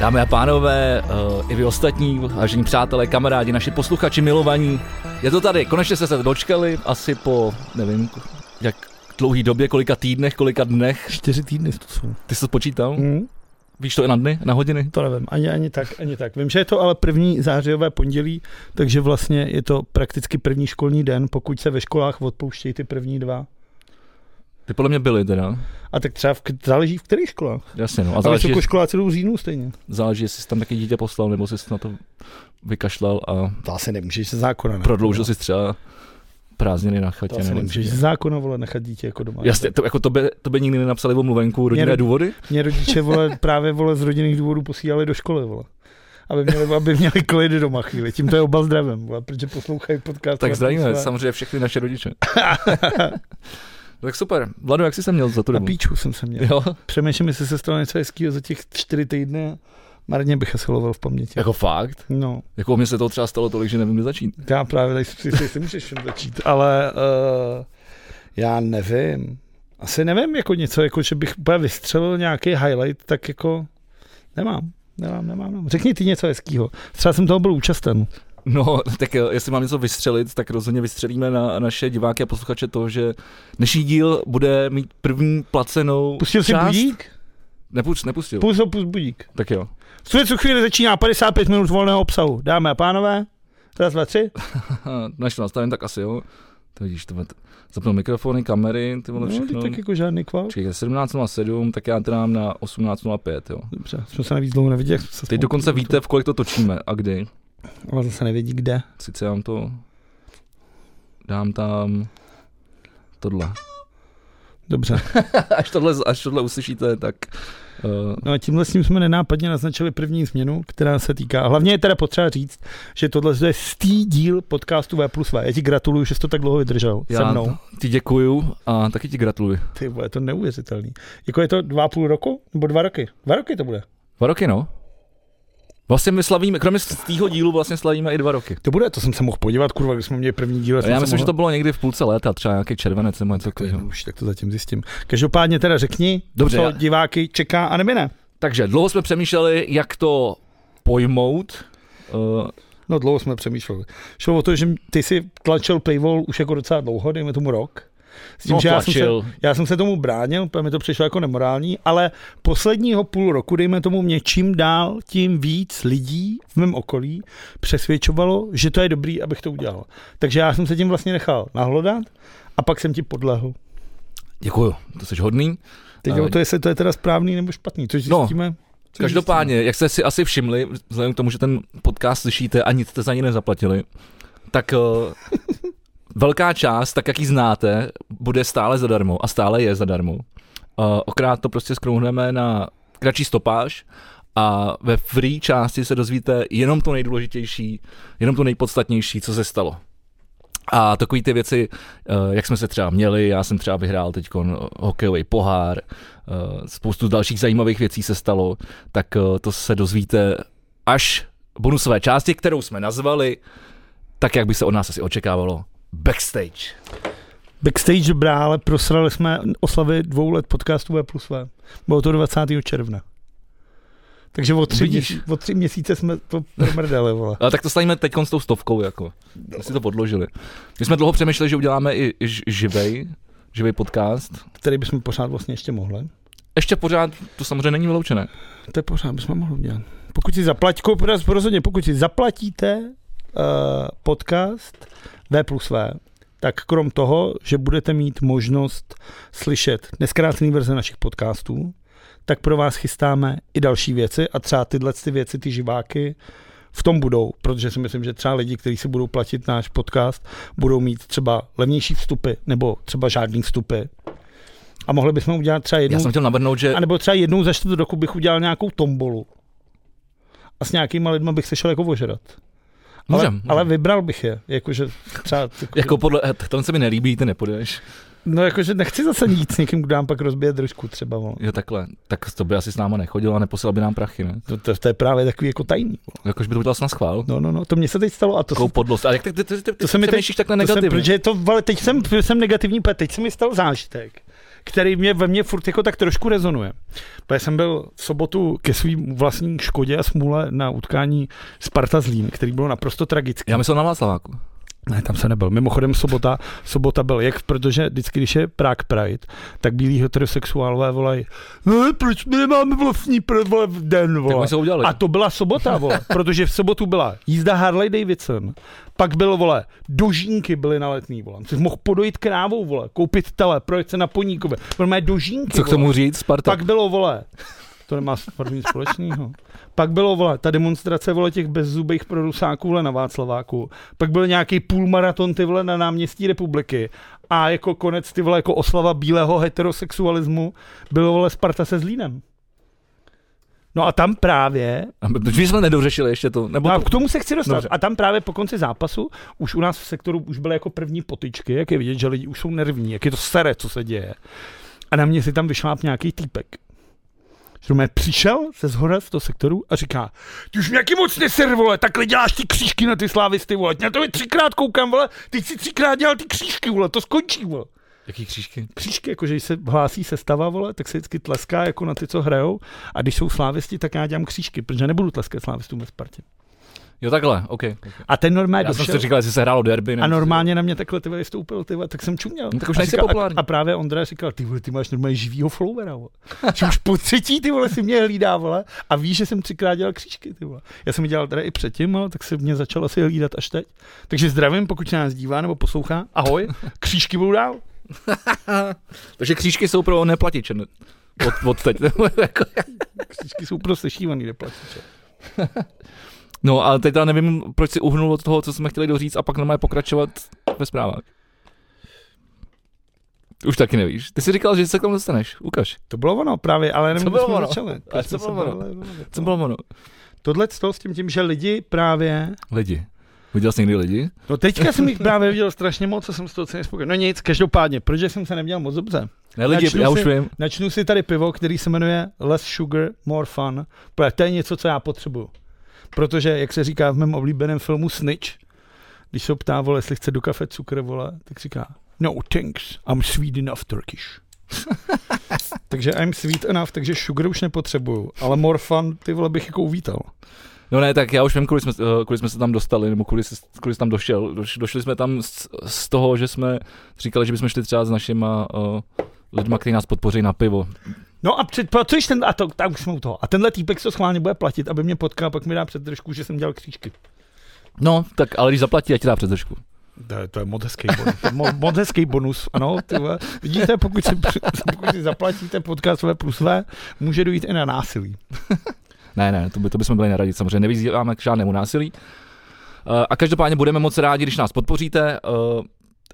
Dámy a pánové, uh, i vy ostatní, vážení přátelé, kamarádi, naši posluchači milovaní, je to tady, konečně jste se dočkali, asi po, nevím, jak dlouhý době, kolika týdnech, kolika dnech. Čtyři týdny to jsou. Ty jsi to počítal? Hmm. Víš to i na dny, na hodiny? To nevím, ani, ani tak, ani tak. Vím, že je to ale první zářijové pondělí, takže vlastně je to prakticky první školní den, pokud se ve školách odpouštějí ty první dva. Ty podle mě byly teda. A tak třeba v, záleží v kterých školách. Jasně, no. A A záleží, vysokoškoláci jdou v říjnu stejně. záleží, jestli jsi tam taky dítě poslal, nebo jsi na to vykašlal a To asi nemůžeš ze zákona. Ne? prodloužil si třeba prázdniny na chatě. To asi nemůžeš ze zákona vole nechat dítě jako doma. Jasně, to, jako to by, to by nikdy nenapsali omluvenku, rodinné Mě- důvody? Mě rodiče vole, právě vole z rodinných důvodů posílali do školy. Vole. Aby měli, aby měli klid doma chvíli. Tím to je oba zdravím, vole, protože poslouchají podcast. Tak zdravíme samozřejmě všechny naše rodiče. tak super. Vlado, jak jsi se měl za tu Na dobu? píču jsem se měl. Jo, Přemýšlím, jestli se stalo něco hezkého za těch čtyři týdny. Marně bych asi lovil v paměti. jako fakt. No, Jako mně se to třeba stalo tolik, že nevím, kde začít. já právě tady si si, si můžeš všem začít, ale uh, já nevím. Asi nevím, jako něco, jako že bych úplně vystřelil nějaký highlight, tak jako nemám. Nemám, nemám, nemám. Řekni ty něco hezkého. Třeba jsem toho byl účasten. No, tak eh, jestli mám něco vystřelit, tak rozhodně vystřelíme na naše diváky a posluchače to, že dnešní díl bude mít první placenou Pustil jsi část. budík? Nepust, nepustil. Pus, pus budík. Tak jo. V tuhle chvíli začíná 55 minut volného obsahu. Dámy a pánové, raz, dva, tři. Než to nastavím, tak asi jo. To vidíš, to zapnu mikrofony, kamery, ty vole No, všechno. tak jako žádný kval. Počkej, 17.07, tak já teda dám na 18.05, jo. Dobře, jsme se navíc dlouho neviděli. jak jsme se Teď dokonce víte, v kolik to točíme a kdy. Ale zase nevědí kde. Sice já vám to dám tam tohle. Dobře. až, tohle až tohle uslyšíte, tak uh, No a tímhle s tím jsme nenápadně naznačili první změnu, která se týká. Hlavně je teda potřeba říct, že tohle je stý díl podcastu V plus V. Já ti gratuluju, že jsi to tak dlouho vydržel se já mnou. ti děkuju a taky ti gratuluji. Ty je to neuvěřitelný. Jako je to dva půl roku? Nebo dva roky? Dva roky to bude. Dva roky, no. Vlastně my slavíme, kromě z tého dílu vlastně slavíme i dva roky. To bude, to jsem se mohl podívat, kurva, když jsme měli první díl. Já myslím, že to bylo někdy v půlce léta, třeba nějaký červenec nebo něco takového. Už, tak to zatím zjistím. Každopádně teda řekni, Dobře, co já- diváky čeká a nebo ne. Takže dlouho jsme přemýšleli, jak to pojmout. Uh, No dlouho jsme přemýšleli. Šlo o to, že ty si tlačil paywall už jako docela dlouho, dejme tomu rok. S tím, no, že já jsem, se, já jsem se tomu bránil, protože mi to přišlo jako nemorální, ale posledního půl roku, dejme tomu mě čím dál, tím víc lidí v mém okolí přesvědčovalo, že to je dobrý, abych to udělal. Takže já jsem se tím vlastně nechal nahlodat a pak jsem ti podlehl. Děkuju, to jsi hodný. Teď Ale- o to, jestli to je teda správný nebo špatný, což No, zjistíme. což Každopádně, jak jste si asi všimli, vzhledem k tomu, že ten podcast slyšíte a nic jste za ní nezaplatili, tak uh, velká část, tak jak ji znáte, bude stále zadarmo a stále je zadarmo. Uh, okrát to prostě skrouhneme na kratší stopáž a ve free části se dozvíte jenom to nejdůležitější, jenom to nejpodstatnější, co se stalo. A takové ty věci, eh, jak jsme se třeba měli, já jsem třeba vyhrál teď hokejový pohár, eh, spoustu dalších zajímavých věcí se stalo, tak eh, to se dozvíte až bonusové části, kterou jsme nazvali, tak jak by se od nás asi očekávalo, backstage. Backstage dobrá, ale prosrali jsme oslavy dvou let podcastu V plus V. Bylo to 20. června. Takže o tři, Vidíš. měsíce, o tři měsíce jsme to promrdali, vole. Ale tak to stavíme teď s tou stovkou, jako. My si to podložili. My jsme dlouho přemýšleli, že uděláme i živej, živej podcast. Který bychom pořád vlastně ještě mohli. Ještě pořád, to samozřejmě není vyloučené. To je pořád, bychom mohli udělat. Pokud si zaplatí, rozhodně, pokud si zaplatíte uh, podcast V plus V, tak krom toho, že budete mít možnost slyšet neskrácený verze našich podcastů, tak pro vás chystáme i další věci a třeba tyhle ty věci, ty živáky, v tom budou, protože si myslím, že třeba lidi, kteří si budou platit náš podcast, budou mít třeba levnější vstupy nebo třeba žádný vstupy. A mohli bychom udělat třeba jednu Já jsem chtěl navrhnout, že a nebo třeba jednou za čtvrt roku bych udělal nějakou tombolu. A s nějakýma lidma bych se šel jako ožrat. Ale, Můžem, můžem. ale vybral bych je. Jakože třeba, jako, jako podle, eh, tohle se mi nelíbí, ty nepůjdeš. No jakože nechci zase jít s někým, kdo nám pak rozbije držku třeba. Vole. Jo, takhle. Tak to by asi s náma nechodil a neposílal by nám prachy, ne? To, to, to, je právě takový jako tajný. Jakož by to udělal na schvál. No, no, no, to mě se teď stalo a to, se, podlost. A jak ty, ty, ty, ty, to se mi teď, takhle to jsem, negativně? protože to, vole, teď jsem, jsem negativní, teď se mi stal zážitek, který mě ve mně furt jako tak trošku rezonuje. Protože jsem byl v sobotu ke svým vlastní škodě a smůle na utkání Sparta Zlín, který bylo naprosto tragický. Já myslel na Václaváku. Ne, tam se nebyl. Mimochodem sobota, sobota byl, jak protože vždycky, když je Prague Pride, tak bílí heterosexuálové volají, no, proč my nemáme vlastní vole, v den, Tak vole. se udělali. A to byla sobota, vole, protože v sobotu byla jízda Harley Davidson, pak bylo, vole, dožínky byly na letný, vole. Jsi mohl podojit krávou, vole, koupit tele, projet se na poníkové, mé dožínky, Co k vole. tomu říct, Sparta? Pak bylo, vole, to nemá s prvním společného. Pak bylo, vole, ta demonstrace, vole, těch bezzubých prorusáků, vole, na Václaváku. Pak byl nějaký půlmaraton, ty vole, na náměstí republiky. A jako konec, ty vole, jako oslava bílého heterosexualismu, bylo, vole, Sparta se Zlínem. No a tam právě, Protože jsme nedořešili ještě to. Nebo no a to... k tomu se chci dostat. Dobře. A tam právě po konci zápasu už u nás v sektoru už byly jako první potyčky, jak je vidět, že lidi už jsou nervní, jak je to sere, co se děje. A na mě si tam vyšláp nějaký týpek. Že přišel ze zhora z toho sektoru a říká, ty už mě jaký moc neser, vole, takhle děláš ty křížky na ty slávisty, vole, na to třikrát koukám, vole, ty si třikrát dělal ty křížky, vole, to skončí, vole. Jaký křížky? Křížky, jakože když se hlásí sestava, vole, tak se vždycky tleská jako na ty, co hrajou. A když jsou slávisti, tak já dělám křížky, protože nebudu tleskat slávistům ve Spartě. Jo, takhle, OK. okay. A ten normálně Já jsem došel, si říkal, jestli se hrálo derby. a nebo- normálně na mě takhle ty vystoupil, ty tak jsem čuměl. No, tak už a, říkal- populární. a, a, právě Ondra říkal, ty vole, ty máš normálně živýho followera, vole. Že už po třetí ty vole si mě hlídá, vole, a víš, že jsem třikrát dělal křížky, ty vole. Já jsem je dělal teda i předtím, ale tak se mě začal asi hlídat až teď. Takže zdravím, pokud se nás dívá nebo poslouchá. Ahoj, křížky budou dál. Takže křížky jsou pro neplatiče. ne? Od, od teď. Jako- Křížky jsou prostě šívaný, neplatíče. No a teď já nevím, proč si uhnul od toho, co jsme chtěli doříct a pak normálně pokračovat ve zprávách. Už taky nevíš. Ty jsi říkal, že se k tomu dostaneš. Ukaž. To bylo ono právě, ale nevím, Co bylo ono? začali. Co bylo ono? Co bylo ono? Tohle s toho s tím, tím, že lidi právě Lidi. Viděl jsi někdy lidi? No teďka jsem jich právě viděl strašně moc a jsem z toho celý spokojený. No nic, každopádně, protože jsem se neměl moc dobře. Ne, lidi, Načnu já už si- vím. Načnu si tady pivo, který se jmenuje Less Sugar, More Fun. Protože to je něco, co já potřebuju. Protože, jak se říká v mém oblíbeném filmu Snitch, když se ptá, vole, jestli chce do kafe cukr, vole, tak říká, no thanks, I'm sweet enough Turkish. takže I'm sweet enough, takže sugar už nepotřebuju, ale more fun, ty vole, bych jako uvítal. No ne, tak já už vím, kvůli jsme, eh, kvůli jsme se tam dostali, nebo kvůli, kvůli jsi tam došel. Doš, došli jsme tam z, z toho, že jsme říkali, že bychom šli třeba s našima uh, lidma, kteří nás podpoří na pivo. No a před, což ten, a to, tam už jsme u toho. A tenhle týpek to schválně bude platit, aby mě potkal, pak mi dá před držku, že jsem dělal křížky. No, tak ale když zaplatí, já ti dá před držku. To je, to je moc hezký bonus. Mo, moc hezký bonus, ano. Ty vole. Vidíte, pokud si, pokud si zaplatíte podcastové plus V, může dojít i na násilí. Ne, ne, to, by, to bychom byli neradit, samozřejmě nevyzýváme k žádnému násilí. Uh, a každopádně budeme moc rádi, když nás podpoříte. Uh,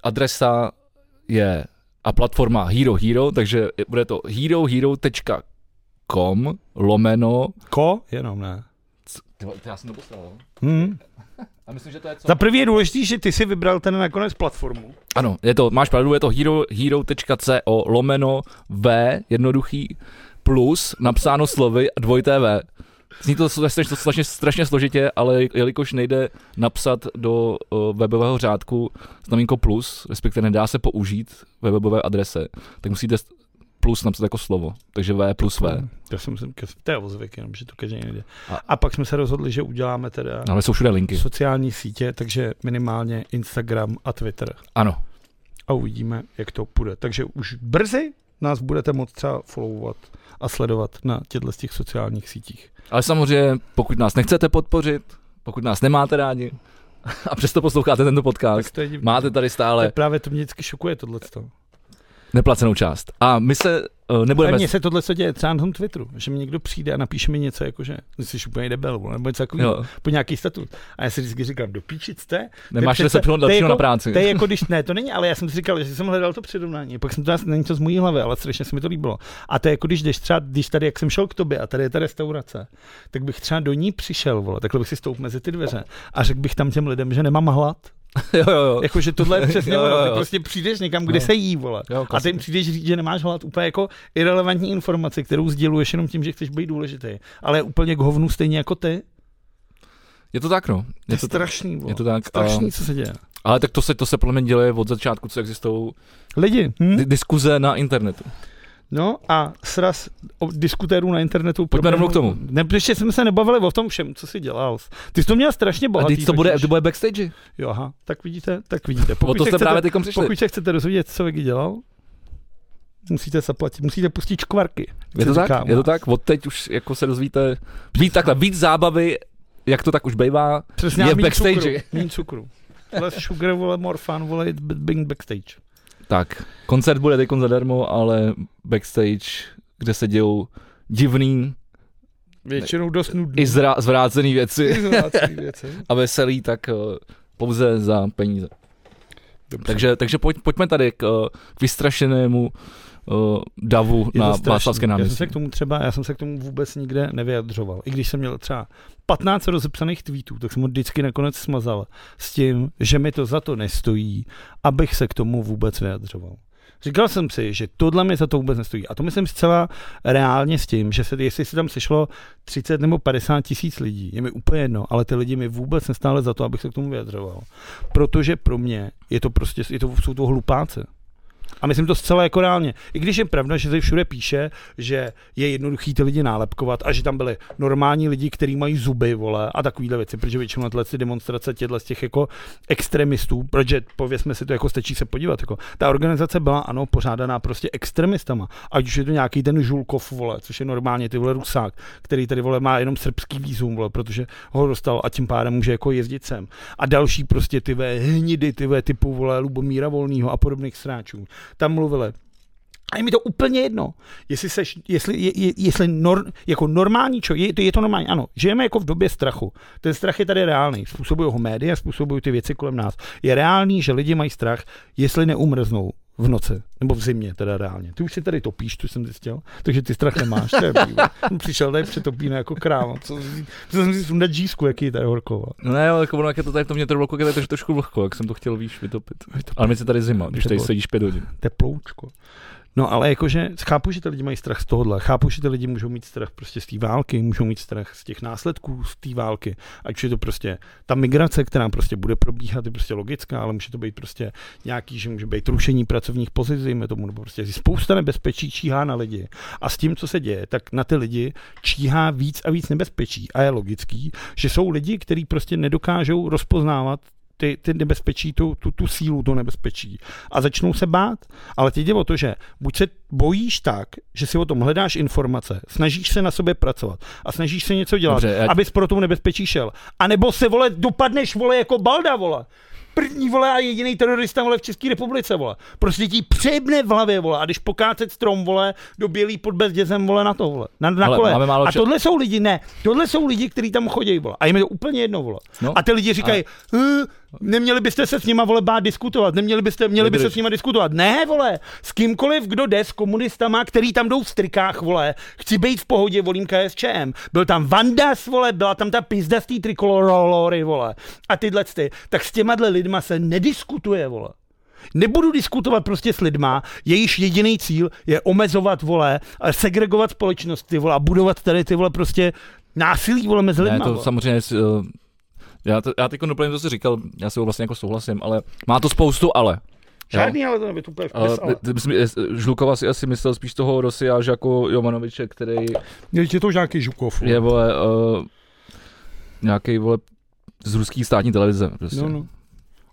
adresa je a platforma Hero Hero, takže bude to herohero.com lomeno. Ko? Jenom ne. Ty, já jsem to poslal. Hmm. A myslím, že to je co? Za prvý je důležité, že ty si vybral ten nakonec platformu. Ano, je to, máš pravdu, je to hero, hero.co lomeno v jednoduchý plus napsáno slovy a dvojité v. Zní to strašně, strašně, strašně složitě, ale jelikož nejde napsat do uh, webového řádku znamínko plus, respektive nedá se použít ve webové adrese, tak musíte plus napsat jako slovo. Takže V plus V. To jsem si, to je ozvyk, jenom, že to každý nejde. A- A pak jsme se rozhodli, že uděláme teda Ale jsou všude linky. sociální sítě, takže minimálně Instagram a Twitter. Ano. A uvidíme, jak to půjde. Takže už brzy nás budete moct třeba followovat a sledovat na těchto těch sociálních sítích. Ale samozřejmě, pokud nás nechcete podpořit, pokud nás nemáte rádi a přesto posloucháte tento podcast, to máte tady To je stále právě to mě vždycky šokuje tohle. neplacenou část. A my se uh, nebudeme... Mně se tohle co děje třeba na tom Twitteru, že mi někdo přijde a napíše mi něco jako, že jsi úplně debel, nebo něco takového, po nějaký statut. A já si vždycky říkám, do píči jste? nemáš se přece- je lepšího jako- na práci. To je jako když, ne, to není, ale já jsem si říkal, že jsem hledal to přirovnání, pak jsem to, není to z mojí hlavy, ale strašně se mi to líbilo. A to je jako když jdeš třeba, když tady, jak jsem šel k tobě a tady je ta restaurace, tak bych třeba do ní přišel, vole, takhle bych si stoupil mezi ty dveře a řekl bych tam těm lidem, že nemám hlad. jo, jo, jo. Jako, že tohle je přesně Jo, jo, ono, ty jo. prostě přijdeš někam, kde No. se jí, vole. Jo, A ty přijdeš říct, že nemáš hlad, úplně jako irrelevantní informace, kterou sděluješ jenom tím, že chceš být důležitý. Ale je úplně k hovnu stejně jako ty. Je to tak, no. To Je je to, strašný, vole. je to tak. Strašný, A, co se děje. Ale tak to se, to se podle mě děje od začátku, co existují Lidi. Hm? di- diskuze na internetu. No a sraz o diskutérů na internetu. Pojďme rovnou k tomu. Ne, ještě jsme se nebavili o tom všem, co jsi dělal. Ty jsi to měl strašně A bohatý. teď to bude, totiž. to bude backstage. Jo, aha, tak vidíte, tak vidíte. O Pokud, to se jste chcete, právě teď přišli. pokud se chcete dozvědět, co Vegy dělal, musíte zaplatit, musíte pustit čkvarky. Je to tak? říká Je to tak? Od teď už jako se dozvíte víc takhle, víc zábavy, jak to tak už bývá, Přesně, je a v backstage. Cukru, cukru. Less sugar, vole, more fun, vole, it's being backstage. Tak, koncert bude teď zadarmo, ale backstage, kde se dějou divný Většinou dost nudný. i zra- zvrácený věci I zvrácený věci. a veselý, tak uh, pouze za peníze. Dobře. Takže, takže pojď, pojďme tady k, uh, k vystrašenému uh, davu na. Václavské Já jsem náměstí. se k tomu třeba, já jsem se k tomu vůbec nikde nevyjadřoval. I když jsem měl třeba 15 rozepsaných tweetů, tak jsem ho vždycky nakonec smazal s tím, že mi to za to nestojí, abych se k tomu vůbec vyjadřoval. Říkal jsem si, že tohle mi za to vůbec nestojí. A to myslím zcela reálně s tím, že se, jestli se tam sešlo 30 nebo 50 tisíc lidí, je mi úplně jedno, ale ty lidi mi vůbec nestále za to, abych se k tomu vyjadřoval. Protože pro mě je to prostě, je to, jsou to hlupáci. A myslím to zcela jako reálně. I když je pravda, že se všude píše, že je jednoduchý ty lidi nálepkovat a že tam byli normální lidi, kteří mají zuby, vole, a takovýhle věci, protože většinou tyhle ty demonstrace těchto z těch jako extremistů, protože pověsme si to, jako stačí se podívat, jako ta organizace byla, ano, pořádaná prostě extremistama, ať už je to nějaký ten Žulkov, vole, což je normálně ty vole Rusák, který tady vole má jenom srbský výzum, vole, protože ho dostal a tím pádem může jako jezdit sem. A další prostě ty hnidy, ty typu vole Lubomíra Volného a podobných sráčů. Tam mluvili. A je mi to úplně jedno, jestli, seš, jestli, je, je, jestli nor, jako normální člověk, je, to, je to normální, ano, žijeme jako v době strachu. Ten strach je tady reálný, způsobují ho média, způsobují ty věci kolem nás. Je reálný, že lidi mají strach, jestli neumrznou v noci, nebo v zimě teda reálně. Ty už si tady topíš, tu jsem zjistil, takže ty strach nemáš. To je. Přišel tady přetopíne jako kráva. Co, co jsem si sundat džísku, jaký je tady horkova. No ne, ale jako ono, jak je to tady v tom vnitro bloku, jak je to trošku vlhko, jak jsem to chtěl víš vytopit. Ale my se tady zima, když tady sedíš pět hodin. teploučko. No ale jakože chápu, že ty lidi mají strach z tohohle, chápu, že ty lidi můžou mít strach prostě z té války, můžou mít strach z těch následků z té války, ať už je to prostě ta migrace, která prostě bude probíhat, je prostě logická, ale může to být prostě nějaký, že může být rušení pracovních pozic, dejme tomu, nebo prostě spousta nebezpečí číhá na lidi. A s tím, co se děje, tak na ty lidi číhá víc a víc nebezpečí. A je logický, že jsou lidi, kteří prostě nedokážou rozpoznávat ty, ty nebezpečí, tu, tu, tu sílu, to nebezpečí. A začnou se bát. Ale teď jde o to, že buď se bojíš tak, že si o tom hledáš informace, snažíš se na sobě pracovat a snažíš se něco dělat, Dobře, já- abys pro tou nebezpečí šel. A nebo se, vole, dopadneš, vole, jako balda, vole. První, vole, a jediný terorista, vole, v České republice, vole. Prostě ti přejbne v hlavě, vole, a když pokácet strom, vole, do bělý pod bezdězem, vole, na to, vole. Na, na Ale kole. a ča- tohle jsou lidi, ne, tohle jsou lidi, kteří tam chodí, vole. A jim je to úplně jedno, vole. No, A ty lidi říkají, "Eh, neměli byste se s nima, vole, bát diskutovat, neměli byste, měli byste Vydrž. s nima diskutovat. Ne, vole, s kýmkoliv, kdo jde s komunistama, který tam jdou v strikách, vole, chci být v pohodě, volím KSČM. Byl tam Vandas, vole, byla tam ta pizda z té trikolory, vole. A tyhle ty, tak s těma dle lidma se nediskutuje, vole. Nebudu diskutovat prostě s lidma, jejíž jediný cíl je omezovat, vole, a segregovat společnost, ty vole, a budovat tady ty vole prostě násilí, vole, mezi ne, lidma. to vole. samozřejmě, uh, já, to, já teď doplním to, co jsi říkal, já si ho vlastně jako souhlasím, ale má to spoustu ale. Jo. Žádný, ale to nebyl úplně vpis, ale. eh, Žlukova si asi myslel spíš toho Rosiáže jako Jovanoviče, který Je to už nějaký Žukov. je, vole, uh, nějaký, vole, z ruský státní televize, prostě. No, no.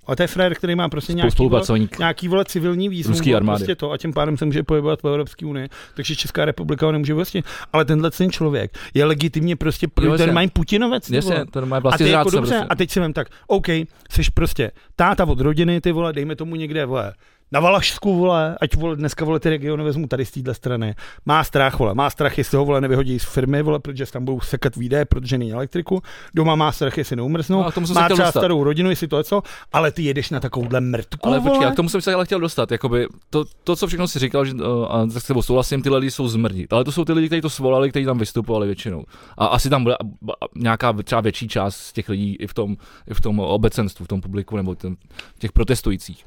A to je frajer, který má prostě nějaký, vole, nějaký vole civilní výzum. Ruský armády. Prostě to, a tím pádem se může pohybovat v Evropské unii, takže Česká republika ho nemůže vlastně. Ale tenhle ten člověk je legitimně prostě Jo, ten mají Putinovec. Jasně, ten má A vlastně ty jako dobře, prostě. a teď si vem tak, OK, jsi prostě táta od rodiny, ty vole, dejme tomu někde, vole, na Valašsku, vole, ať vole, dneska vole ty regiony vezmu tady z téhle strany. Má strach, vole, má strach, jestli ho vole nevyhodí z firmy, vole, protože tam budou sekat výdaje, protože není elektriku. Doma má strach, jestli neumrznou. No, má třeba dostat. starou rodinu, jestli to je co, ale ty jedeš na takovouhle mrtku, Ale počkej, vole. já k tomu jsem se ale chtěl dostat. Jakoby to, to, co všechno si říkal, že, uh, a tak s tebou souhlasím, ty lidi jsou zmrdí. Ale to jsou ty lidi, kteří to svolali, kteří tam vystupovali většinou. A asi tam bude nějaká třeba větší část z těch lidí i v tom, i v tom obecenstvu, v tom publiku nebo ten, těch protestujících.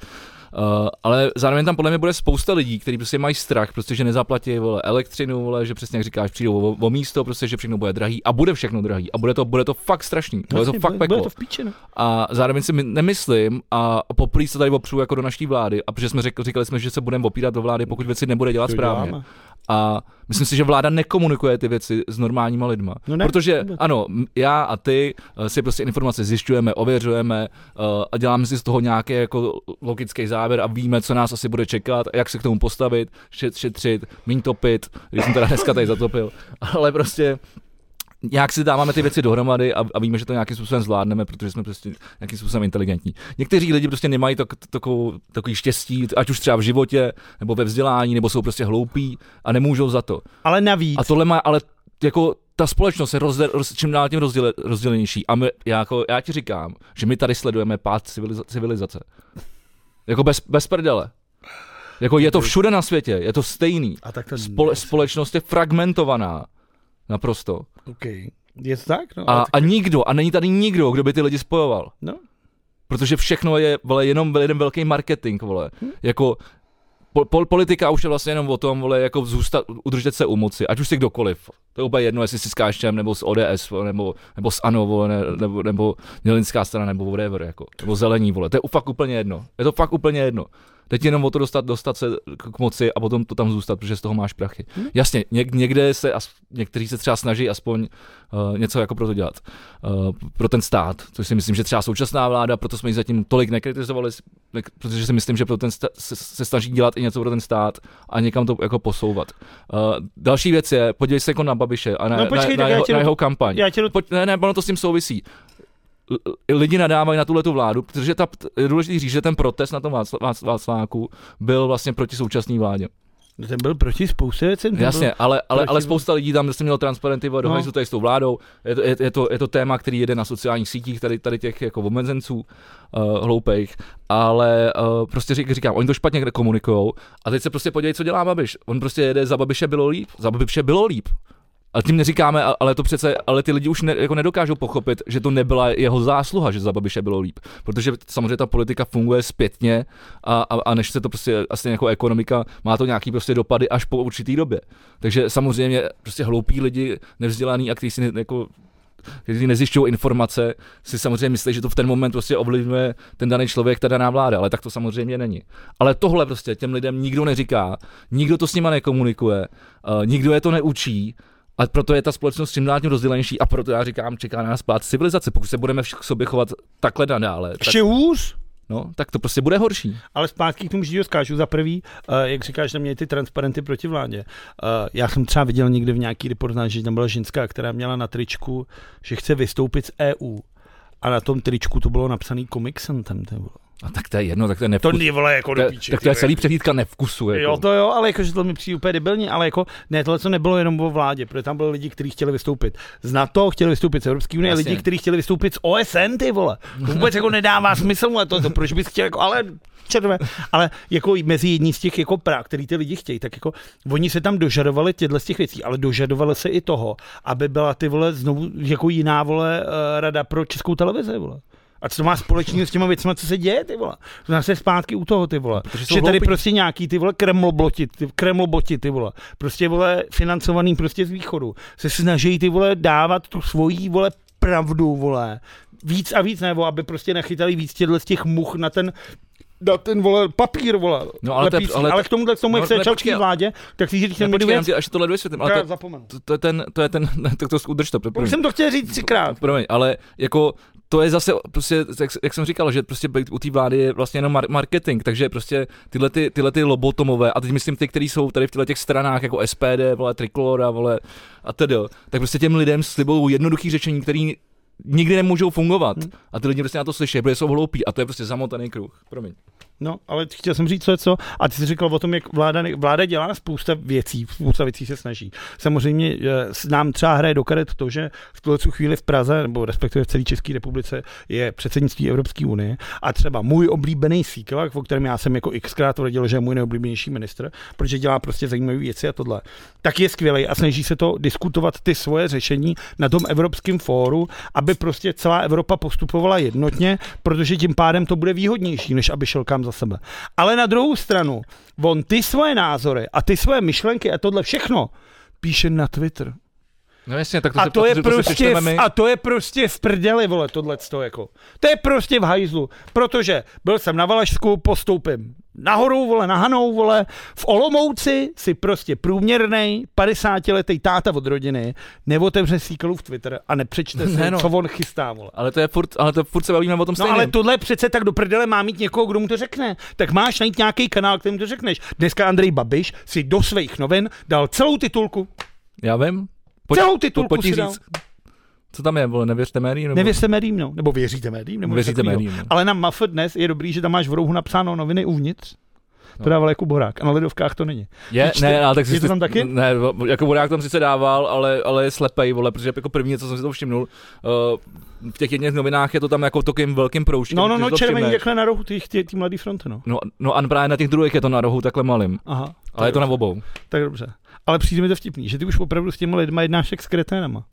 Uh, ale zároveň tam podle mě bude spousta lidí, kteří prostě mají strach, prostě, že nezaplatí vole, elektřinu, vole, že přesně jak říkáš, přijdou o, o místo, prostě, že všechno bude drahý a bude všechno drahý a bude to, bude to fakt strašný, bude to fakt peklo. bude to v píči, no. A zároveň si my- nemyslím, a poprvé se tady opřu jako do naší vlády, a protože jsme řekli, říkali jsme, že se budeme opírat do vlády, pokud věci nebude dělat To správně. děláme. A myslím si, že vláda nekomunikuje ty věci s normálníma lidma. No ne, Protože vůbec. ano, já a ty eh, si prostě informace zjišťujeme, ověřujeme eh, a děláme si z toho nějaký jako logický závěr a víme, co nás asi bude čekat, jak se k tomu postavit, šet, šetřit, méně topit, když jsem teda dneska tady zatopil. Ale prostě nějak si dáváme ty věci dohromady a, a víme, že to nějakým způsobem zvládneme, protože jsme prostě nějakým způsobem inteligentní. Někteří lidi prostě nemají tak, takovou, takový štěstí, ať už třeba v životě, nebo ve vzdělání, nebo jsou prostě hloupí a nemůžou za to. Ale navíc, A tohle má, ale jako ta společnost je rozde, roz, čím dál tím rozděle, rozdělenější. A my, já, jako, já ti říkám, že my tady sledujeme pád civiliza, civilizace. Jako bez, bez prdele. Jako je to všude na světě, je to stejný. a tak to Spole, společnost je fragmentovaná. Naprosto. okay. Je to tak? No, A, ale a nikdo, a není tady nikdo, kdo by ty lidi spojoval. No. Protože všechno je, vole, jenom jeden velký marketing, vole. Hm. Jako, po, po, politika už je vlastně jenom o tom, vole, jako zůstat, udržet se u moci, ať už si kdokoliv. To je úplně jedno, jestli si s KSČM, nebo s ODS, nebo, nebo s ANO, vole, ne, nebo, nebo Mělinská strana, nebo whatever, jako, nebo zelení, vole. To je fakt úplně jedno. Je to fakt úplně jedno. Teď jenom o to dostat, dostat se k moci a potom to tam zůstat, protože z toho máš prachy. Hm. Jasně, něk, někde se, někteří se třeba snaží aspoň uh, něco jako pro to dělat. Uh, pro ten stát, což si myslím, že třeba současná vláda, proto jsme ji zatím tolik nekritizovali, ne, protože si myslím, že pro ten sta- se, se, snaží dělat i něco pro ten stát a někam to jako posouvat. Uh, další věc je, podívej se jako na Babiše a na, No počkej, na, na, jeho, tě na jeho kampaň. Já tě. Pojď, ne, ne, ono to s tím souvisí. L- Lidi nadávají na tuhle tu vládu, protože ta, je důležité říct, že ten protest na tom Václ- Václ- Václaváku byl vlastně proti současné vládě. Ten byl proti spoustě věcí. ten Jasně, ale, ale, proti- ale spousta lidí tam prostě mělo transparenty, dohledu No. tady s tou vládou. Je to, je, je, to, je to téma, který jede na sociálních sítích, tady, tady těch jako omezenců uh, hloupých, ale uh, prostě řík, říkám, oni to špatně někde komunikujou a teď se prostě podívej, co dělá Babiš. On prostě jede, za Babiše bylo líp, za Babiše bylo líp. A tím neříkáme, ale to přece, ale ty lidi už ne, jako nedokážou pochopit, že to nebyla jeho zásluha, že za Babiše bylo líp. Protože samozřejmě ta politika funguje zpětně a, a, a než se to prostě asi jako ekonomika, má to nějaký prostě dopady až po určitý době. Takže samozřejmě prostě hloupí lidi, nevzdělaný a kteří si ne, jako kteří nezjišťují informace, si samozřejmě myslí, že to v ten moment prostě ovlivňuje ten daný člověk, ta daná vláda, ale tak to samozřejmě není. Ale tohle prostě těm lidem nikdo neříká, nikdo to s nima nekomunikuje, uh, nikdo je to neučí, a proto je ta společnost čím dál tím rozdělenější a proto já říkám, čeká na nás pád civilizace. Pokud se budeme k sobě chovat takhle nadále, tak, Ještě hůř. no, tak to prostě bude horší. Ale zpátky k tomu že skážu za prvý, uh, jak říkáš, že měli ty transparenty proti vládě. Uh, já jsem třeba viděl někde v nějaký reportáži, že tam byla ženská, která měla na tričku, že chce vystoupit z EU. A na tom tričku to bylo napsaný Comic Santem. ty vole. A tak to je jedno, tak to je To nevkus. nie vole jako to do píči, tak to je celý přehlídka nevkusu. Jako. Jo, to jo, ale jakože to mi přijde úplně debilní, ale jako ne, tohle co nebylo jenom o vládě, protože tam byli lidi, kteří chtěli vystoupit z NATO, chtěli vystoupit z Evropské unie, lidi, kteří chtěli vystoupit z OSN, ty vole. To vůbec jako nedává smysl, ale to, to proč bys chtěl, jako, ale červe, ale jako mezi jední z těch jako práv, který ty lidi chtějí, tak jako oni se tam dožadovali těchto z těch věcí, ale dožadovali se i toho, aby byla ty vole znovu jako jiná vole eh, rada pro českou televizi, vole. A co to má společného s těma věcmi, co se děje, ty vole? Je zpátky u toho, ty vole. Protože jsou Že tady hloupí. prostě nějaký ty vole kremloboti, ty, kremloboti, ty vole. Prostě vole financovaný prostě z východu. Se snaží ty vole dávat tu svoji vole pravdu, vole. Víc a víc, nebo aby prostě nechytali víc těchto z těch much na ten na ten vole papír, vole. No, ale lepící. ale to- ale, k tomuhle, k tomu, no, jak se začal k vládě, tak si říct, ten věc, až tohle dovysvětlím, ale to, to, to, je ten, to je ten, tak to udrž to, promiň, jsem to chtěl říct třikrát. promiň, ale jako to je zase, prostě, jak, jak jsem říkal, že prostě u té vlády je vlastně jenom mar- marketing, takže prostě tyhle, ty, tyhle ty lobotomové, a teď myslím ty, kteří jsou tady v těchto těch stranách, jako SPD, vole, Trikolora, vole, a tedy, tak prostě těm lidem slibují jednoduchý řečení, který nikdy nemůžou fungovat. Hmm. A ty lidi prostě na to slyší, protože jsou hloupí a to je prostě zamotaný kruh. Promiň. No, ale chtěl jsem říct, co je co. A ty jsi říkal o tom, jak vláda, vláda dělá spousta věcí, spousta věcí se snaží. Samozřejmě nám třeba hraje do karet to, že v tuhle chvíli v Praze, nebo respektive v celé České republice, je předsednictví Evropské unie. A třeba můj oblíbený Síkelak, o kterém já jsem jako xkrát tvrdil, že je můj nejoblíbenější ministr, protože dělá prostě zajímavé věci a tohle, tak je skvělý a snaží se to diskutovat ty svoje řešení na tom Evropském fóru, aby aby prostě celá Evropa postupovala jednotně, protože tím pádem to bude výhodnější, než aby šel kam za sebe. Ale na druhou stranu, on ty svoje názory a ty svoje myšlenky a tohle všechno píše na Twitter. No jasně, tak to A si, to, je si prostě, v, a to je prostě v prdeli, vole, tohleto jako. To je prostě v hajzlu, protože byl jsem na Valašsku, postoupím nahoru, vole, na Hanou, vole, v Olomouci si prostě průměrný 50-letý táta od rodiny neotevře v Twitter a nepřečte si, Ne, no. co on chystá, vole. Ale to je furt, ale to furt se bavíme o tom No stejném. ale tohle přece tak do prdele má mít někoho, kdo mu to řekne. Tak máš najít nějaký kanál, kterým to řekneš. Dneska Andrej Babiš si do svých novin dal celou titulku. Já vím. Celou titulku pojď si dal. říct, co tam je, vole, nevěřte médiím? Nebo... Nevěřte médiím, no. Nebo věříte médiím. Nebo Věříte médiím, no. Ale na MAF dnes je dobrý, že tam máš v rohu napsáno noviny uvnitř. To No. dával jako borák. A na ledovkách to není. Je, Čte- ne, ale tak si to tam taky? Ne, jako vodák tam sice dával, ale, ale je slepej, vole, protože jako první, co jsem si to všimnul, uh, v těch jedných novinách je to tam jako takým velkým proužkem. No, no, no, to červený takhle na rohu, ty, ty, ty mladý fronty, no. No, no a právě na těch druhých je to na rohu takhle malým. Aha. Ale je to na obou. Tak dobře. Ale přijde mi to vtipný, že ty už opravdu s těmi lidmi jednáš jak s kreténama.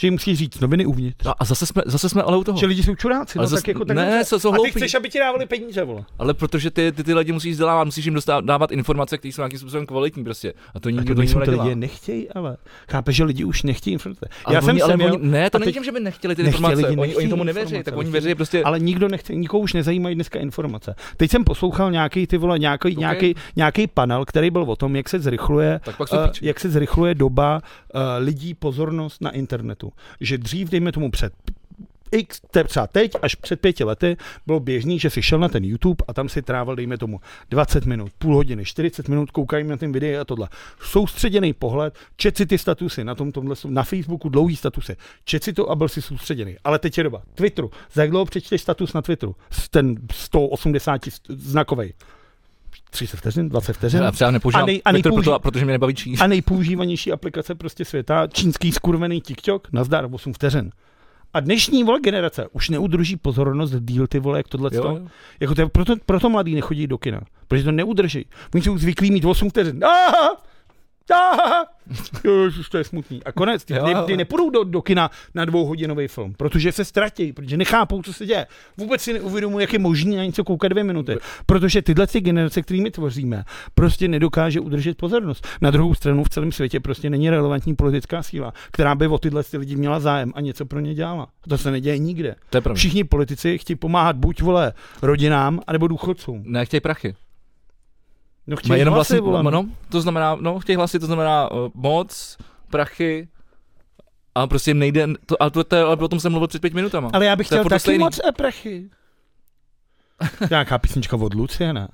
Že jim musíš říct noviny uvnitř. No, a zase jsme, zase jsme ale u toho. Že lidi jsou čuráci, Ale no zas- tak jako tak ne, co jsou A ty chceš, aby ti dávali peníze, vole. Ale protože ty, ty, ty lidi musíš vzdělávat, musíš jim dostávat, dávat informace, které jsou nějakým způsobem kvalitní prostě. A to nikdo to to lidi nechtějí, ale chápeš, že lidi už nechtějí informace. Ale Já oni, jsem ale sem měl, oni, ne, to není tím, že by nechtěli ty informace. lidi Oni, oni tomu nevěří, tak oni věří prostě. ale nikdo nechce, nikoho už nezajímají dneska informace. Teď jsem poslouchal nějaký ty vole, nějaký, Okay. nějaký, nějaký panel, který byl o tom, jak se zrychluje píči. jak se zrychluje doba uh, lidí pozornost na internetu. Že dřív, dejme tomu před X, třeba teď, až před pěti lety, bylo běžný, že si šel na ten YouTube a tam si trávil, dejme tomu, 20 minut, půl hodiny, 40 minut, koukají na ten video a tohle. Soustředěný pohled, čet si ty statusy na tom, tomhle, na Facebooku dlouhý statusy, čet si to a byl si soustředěný. Ale teď je doba. Twitteru. Za jak dlouho přečteš status na Twitteru? Ten 180 znakový. 30 vteřin, 20 vteřin. Já třeba nepoužívám A nej- a nejpouži- proto, protože mě nebaví číst. A nejpoužívanější aplikace prostě světa, čínský skurvený TikTok, nazdar 8 vteřin. A dnešní vole generace už neudrží pozornost díl ty vole, jak tohle Jo, jo. Jako to je, proto, proto mladí nechodí do kina, protože to neudrží. Oni jsou zvyklí mít 8 vteřin. Aha! Aha! Ježiš, to je smutný. A konec, ty, ty, ty nepůjdou do, do kina na dvouhodinový film, protože se ztratí, protože nechápou, co se děje. Vůbec si neuvědomují, jak je možné na něco koukat dvě minuty. Protože tyhle ty generace, kterými tvoříme, prostě nedokáže udržet pozornost. Na druhou stranu v celém světě prostě není relevantní politická síla, která by o tyhle ty lidi měla zájem a něco pro ně dělala. To se neděje nikde. To je pravda. Všichni politici chtějí pomáhat buď vole rodinám, anebo důchodcům. Ne, chtějí prachy. No chtějí jenom hlasy, vlastně, vole. no, to znamená, no, chtějí hlasy, to znamená uh, moc, prachy, a prostě jim nejde, to, ale to, to, ale o tom jsem mluvil před pět minutama. Ale já bych To chtěl taky stejný. moc e prachy. Nějaká písnička od Luciana.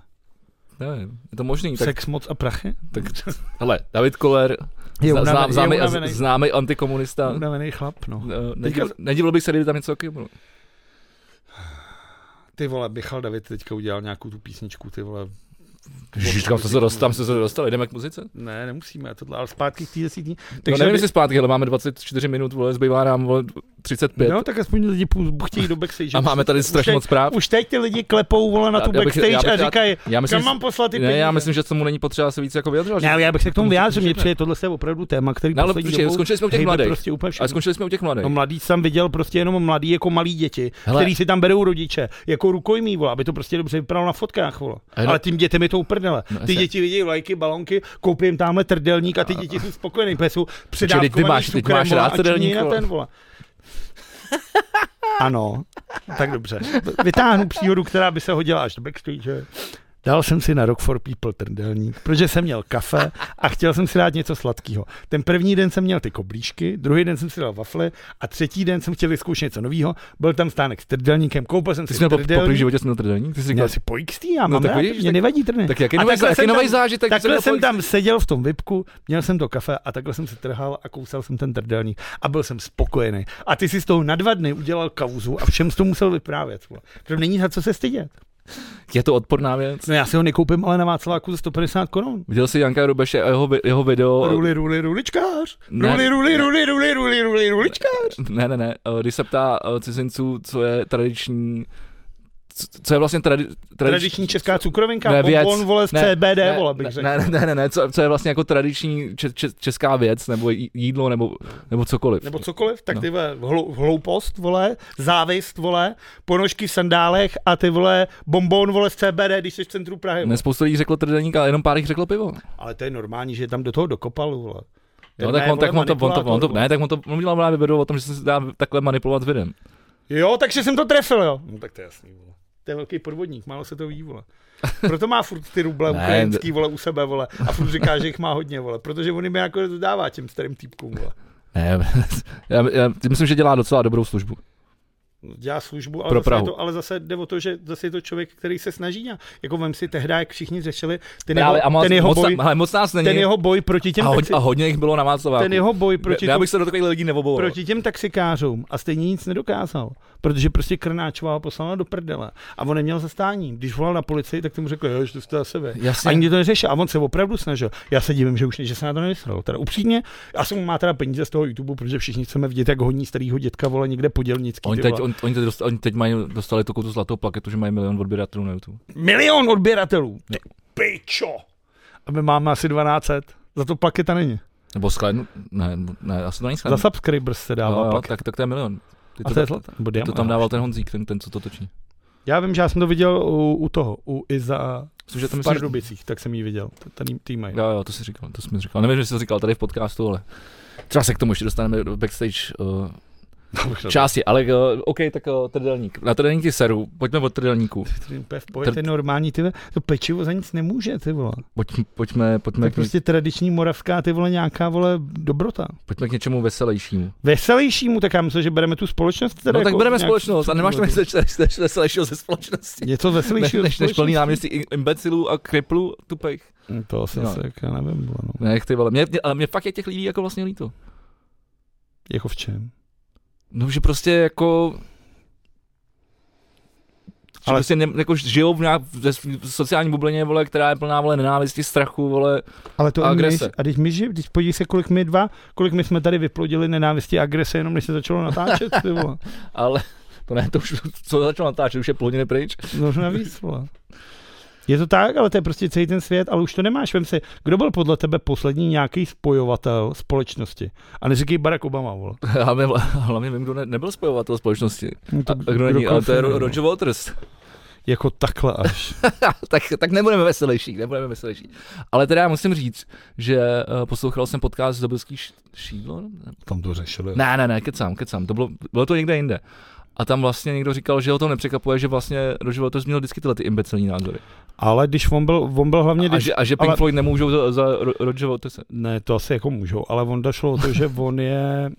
Nevím, je to možný, tak, Sex, moc a prachy? tak hele, David Koller, Je zná, unavený- zná, je známý, unavený. známý antikomunista, Unavený chlap, no. uh, nedivil, nedivil bych se, kdyby tam něco taky bylo. Ty vole, Bichal David teďka udělal nějakou tu písničku, ty vole. Ježiš, kam se dostali, tam jste se dostali, jdeme k muzice? Ne, nemusíme, tohle, ale zpátky k té desítní. Takže no nevím, jestli zpátky, ale máme 24 minut, vole, zbývá nám vole, 35. No, tak aspoň lidi chtějí do backstage. a máme tady strašně moc zpráv. Už teď ty lidi klepou vole na tu já bych- backstage já bych a rád- říkají, Já myslím, kam mám poslat ty ne, peníze. já myslím, že tomu není potřeba se víc jako vyjadřovat. Ne, já bych se k tomu vyjádřil, mě přijde tohle je opravdu téma, který Ne, ale dobou skončili jsme u těch mladých. prostě úplně všechno. skončili jsme u těch mladých. No mladý jsem viděl prostě jenom mladý jako malí děti, Hele. který si tam berou rodiče, jako rukojmí, vole, aby to prostě dobře vypadalo na fotkách, vole. Hele. Ale tím dětem je to uprdele. No, Ty děti vidí lajky, balonky, koupí jim tamhle trdelník a ty děti jsou spokojený, protože jsou ty předávkovaný máš- cukrem, máš vole, rád a činí trdelník, ten, vole. Ano, tak dobře. Vytáhnu příhodu, která by se hodila až do backstage. Dal jsem si na Rock for People trdelník, protože jsem měl kafe a chtěl jsem si dát něco sladkého. Ten první den jsem měl ty koblížky, druhý den jsem si dal wafle a třetí den jsem chtěl vyzkoušet něco nového. Byl tam stánek s trdelníkem, koupil jsem Ty si jsi měl po, po trdelník. životě jsi měl trdelník? Ty jsi říkal, Měl si po XT, já No mám tak rád, vidíš, mě tak- nevadí trny. tak jaký nový, jaký jsem nový tam- zážitek? Takhle jsem tam seděl v tom VIPku, měl jsem to kafe a takhle jsem se trhal a kousal jsem ten trdelník a byl jsem spokojený. A ty si z toho na dva dny udělal kauzu a všem to musel vyprávět. To není za co se stydět. Je to odporná věc. No já si ho nekoupím, ale na Václaváku za 150 korun. Viděl jsi Janka Rubeše a jeho, jeho video? Ruli, ruli, ruličkář. Ne. Ruli, ruli, ruli, ruli, ruli, ruli, ruličkář. Ne, ne, ne. eh, Když se ptá eh, cizinců, co je tradiční co- je vlastně tradi, Tradiční česká cukrovinka, Ne, věc. bonbon, vole, z Ne, CBD, ne, vole, bych ne, řekl. ne, ne, ne, ne, co, co je vlastně jako tradiční če, če, česká věc, nebo jí- jídlo, nebo, nebo cokoliv. Nebo cokoliv, tak No. ty vole, hlou, hloupost, vole, závist, vole, ponožky v sandálech a ty vole, bonbon, vole, z CBD, když jsi v centru Prahy. Ne, spoustu lidí řeklo trdelník, ale jenom pár jich řeklo pivo. Ale to je normální, že je tam do toho dokopal, vole. No, tak ne, on, tak on to, on to, on to, ne, tak on to on udělal právě o tom, že se dá takhle manipulovat s videem. Jo, takže jsem to trefil, jo. No tak to je jasný, vole. To je velký podvodník, málo se to ví, vole. Proto má furt ty ruble ukrajinský, vole, u sebe, vole. A furt říká, že jich má hodně, vole. Protože on jim je jako dodává těm starým týpkům, vole. Ne, já, já, myslím, že dělá docela dobrou službu. Dělá službu, ale, Pro zase, Prahu. to, ale zase jde o to, že zase je to člověk, který se snaží nějak. Jako vem si tehdy, jak všichni řešili, ten jeho, ale, a moc, ten jeho moc, boj, ale moc nás není. ten jeho boj proti těm, a, hodně, taxi, a hodně jich bylo na Václaváku. ten jeho boj proti, já bych se do takových lidí neoboval. proti těm taxikářům a stejně nic nedokázal, protože prostě Krnáčová ho poslala do prdele a on neměl zastání. Když volal na policii, tak tomu řekl, jo, že to jste sebe. Jasně. Ani to neřešil a on se opravdu snažil. Já se divím, že už že se na to nevysral. Teda upřímně, já jsem má teda peníze z toho YouTube, protože všichni chceme vidět, jak honí starýho dětka vole někde podělnický. Ty teď, on, oni, teď dost, oni teď mají, dostali takovou tu zlatou plaketu, že mají milion odběratelů na YouTube. Milion odběratelů. Ty pičo. A my máme asi 1200. Za to plaketa není. Nebo skladnu, ne, ne, asi to není Za skladnu. subscribers se dává jo, plaketa. tak, tak to je milion. Ty A to, to je to, zlaté. Nebo to tam dával ten Honzík, ten, ten co to točí. Já vím, že já jsem to viděl u, u toho, u Iza Myslím, že to v. Pardubicích, tak jsem ji viděl. Ten tým mají. Jo, jo, to jsi říkal, to jsi mi říkal. Nevím, že jsi to říkal tady v podcastu, ale třeba se k tomu ještě dostaneme do backstage uh, části, ale uh, OK, tak uh, trdelník. Na trdelníky seru, pojďme od pohodě, to je normální, ty to pečivo za nic nemůže, ty vole. Pojď, pojďme, To pojďme, je k, prostě tradiční moravská, ty vole, nějaká, vole, dobrota. pojďme k něčemu veselějšímu. Veselějšímu, tak já myslím, že bereme tu společnost. Teda No tak jako bereme nějak- společnost a nemáš tam nic veselějšího- ze společnosti. Něco veselějšího. než, než plný náměstí imbecilů a kriplů tupejch. Hm, To asi No. tak, já nevím, vole, no. Ne, ty vole, mě, mě, ale mě fakt je těch lidí jako vlastně líto. Jako v čem? No, že prostě jako... Že Ale- prostě ne, jako žijou v, nějak, v sociální bublině, vole, která je plná, vole, nenávisti, strachu, vole. Ale to A agrese. My, a když my žijeme, když podívej se, kolik my dva, kolik my jsme tady vyplodili nenávisti a agrese, jenom než se začalo natáčet, ty vole. Ale to ne, to už, co začalo natáčet, už je plodiny pryč. Možná víc, vole. Je to tak, ale to je prostě celý ten svět, ale už to nemáš. Vem si, kdo byl podle tebe poslední nějaký spojovatel společnosti? A neříkej Barack Obama, vole. Hlavně, hlavně vím, kdo ne, nebyl spojovatel společnosti. No A, a kdo není, ale to je Ro- Roger Waters. Jako takhle až. tak, tak nebudeme veselější, nebudeme veselější. Ale teda já musím říct, že uh, poslouchal jsem podcast Dobylský š- šídlo? Tam to řešili. Ne, ne, ne, kecám, kecám, to bylo, bylo to někde jinde. A tam vlastně někdo říkal, že ho to nepřekvapuje, že vlastně Roger Waters měl vždycky tyhle ty imbecilní názory. Ale když on byl, on byl hlavně, A když, že, a že Pink ale- Floyd nemůžou za, za Ro- Roger Waters. Ne, to asi jako můžou, ale on došlo o to, že on je,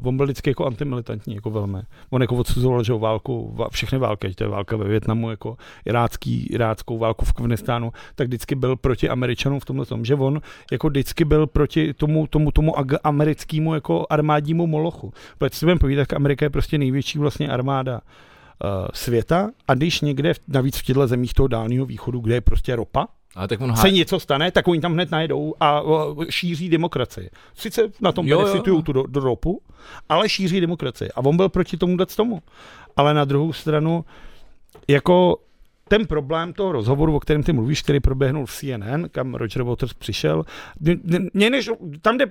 uh, on byl vždycky jako antimilitantní, jako velmi. On jako odsuzoval, že válku, všechny války, to je válka ve Větnamu, jako irácký, iráckou válku v Afganistánu, tak vždycky byl proti Američanům v tomhle tom, že on jako vždycky byl proti tomu, tomu, tomu americkému jako armádnímu molochu. Protože si budeme povídat, tak Amerika je prostě největší vlastně armáda uh, světa a když někde, v- navíc v těchto zemích toho dálného východu, kde je prostě ropa, Ale tak on se něco stane, tak oni tam hned najdou a šíří demokracii. Sice na tom benefitují tu do, do ropu, ale šíří demokracii. A on byl proti tomu dát tomu. Ale na druhou stranu, jako ten problém toho rozhovoru, o kterém ty mluvíš, který proběhnul v CNN, kam Roger Waters přišel, mě- než, tam, kde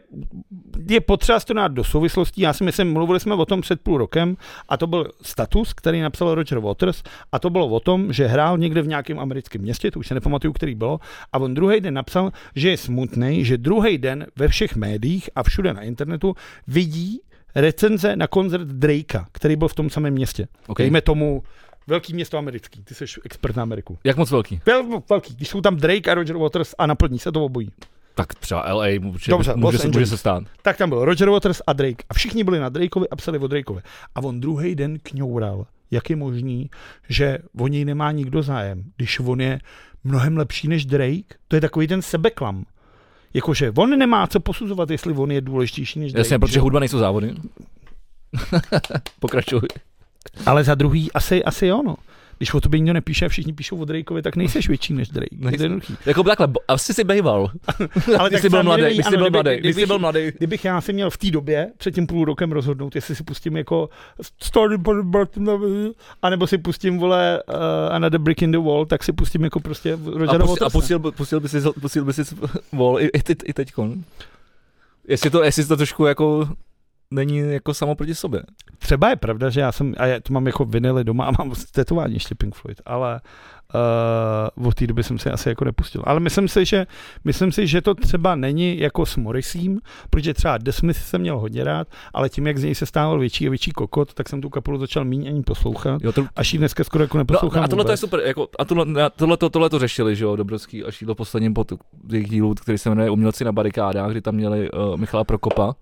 je potřeba to dát do souvislostí, já si myslím, mluvili jsme o tom před půl rokem, a to byl status, který napsal Roger Waters, a to bylo o tom, že hrál někde v nějakém americkém městě, to už se nepamatuju, který bylo, a on druhý den napsal, že je smutný, že druhý den ve všech médiích a všude na internetu vidí recenze na koncert Drakea, který byl v tom samém městě. Okay. Dejme tomu velký město americký, ty jsi expert na Ameriku. Jak moc velký? Vel, velký, když jsou tam Drake a Roger Waters a naplní se to obojí. Tak třeba LA může, Dobře, může, se, může se stát. Tak tam byl Roger Waters a Drake a všichni byli na Drakeovi a psali o Drakeovi. A on druhý den kňoural, jak je možný, že o něj nemá nikdo zájem, když on je mnohem lepší než Drake. To je takový ten sebeklam. Jakože on nemá co posuzovat, jestli on je důležitější než Drake. Jasně, protože že? hudba nejsou závody. Pokračuj. Ale za druhý, asi, asi jo, no. Když o tobě nikdo nepíše a všichni píšou o Drakeovi, tak nejseš větší než Drake. Nejsem. Jako takhle, asi si bejval. Ale Když jsi byl mladý, když jsi byl mladý, když jsi kdybych- byl mladý. Kdybych já si měl v té době před tím půl rokem rozhodnout, jestli si pustím jako Story a nebo si pustím, vole, uh, Another Brick in the Wall, tak si pustím jako prostě A, Rogera pustil, a pustil, by- pustil by si, pustil by si vol i, i, teď, i teďkon. Jestli to, jestli to trošku jako není jako samo proti sobě. Třeba je pravda, že já jsem, a já to mám jako vinily doma a mám tetování ještě Pink Floyd, ale uh, od té doby jsem si asi jako nepustil. Ale myslím si, že, myslím si, že to třeba není jako s Morrisem, protože třeba The Smith jsem měl hodně rád, ale tím, jak z něj se stával větší a větší kokot, tak jsem tu kapelu začal méně ani poslouchat. Jo, to, Až ji dneska skoro jako no, neposlouchám a tohle to je super, jako, a tohle, tohle, to, tohle to řešili, že jo, Dobrovský a Šídlo posledním pod jejich dílu, který se jmenuje Umělci na barikádách, kdy tam měli uh, Michala Prokopa.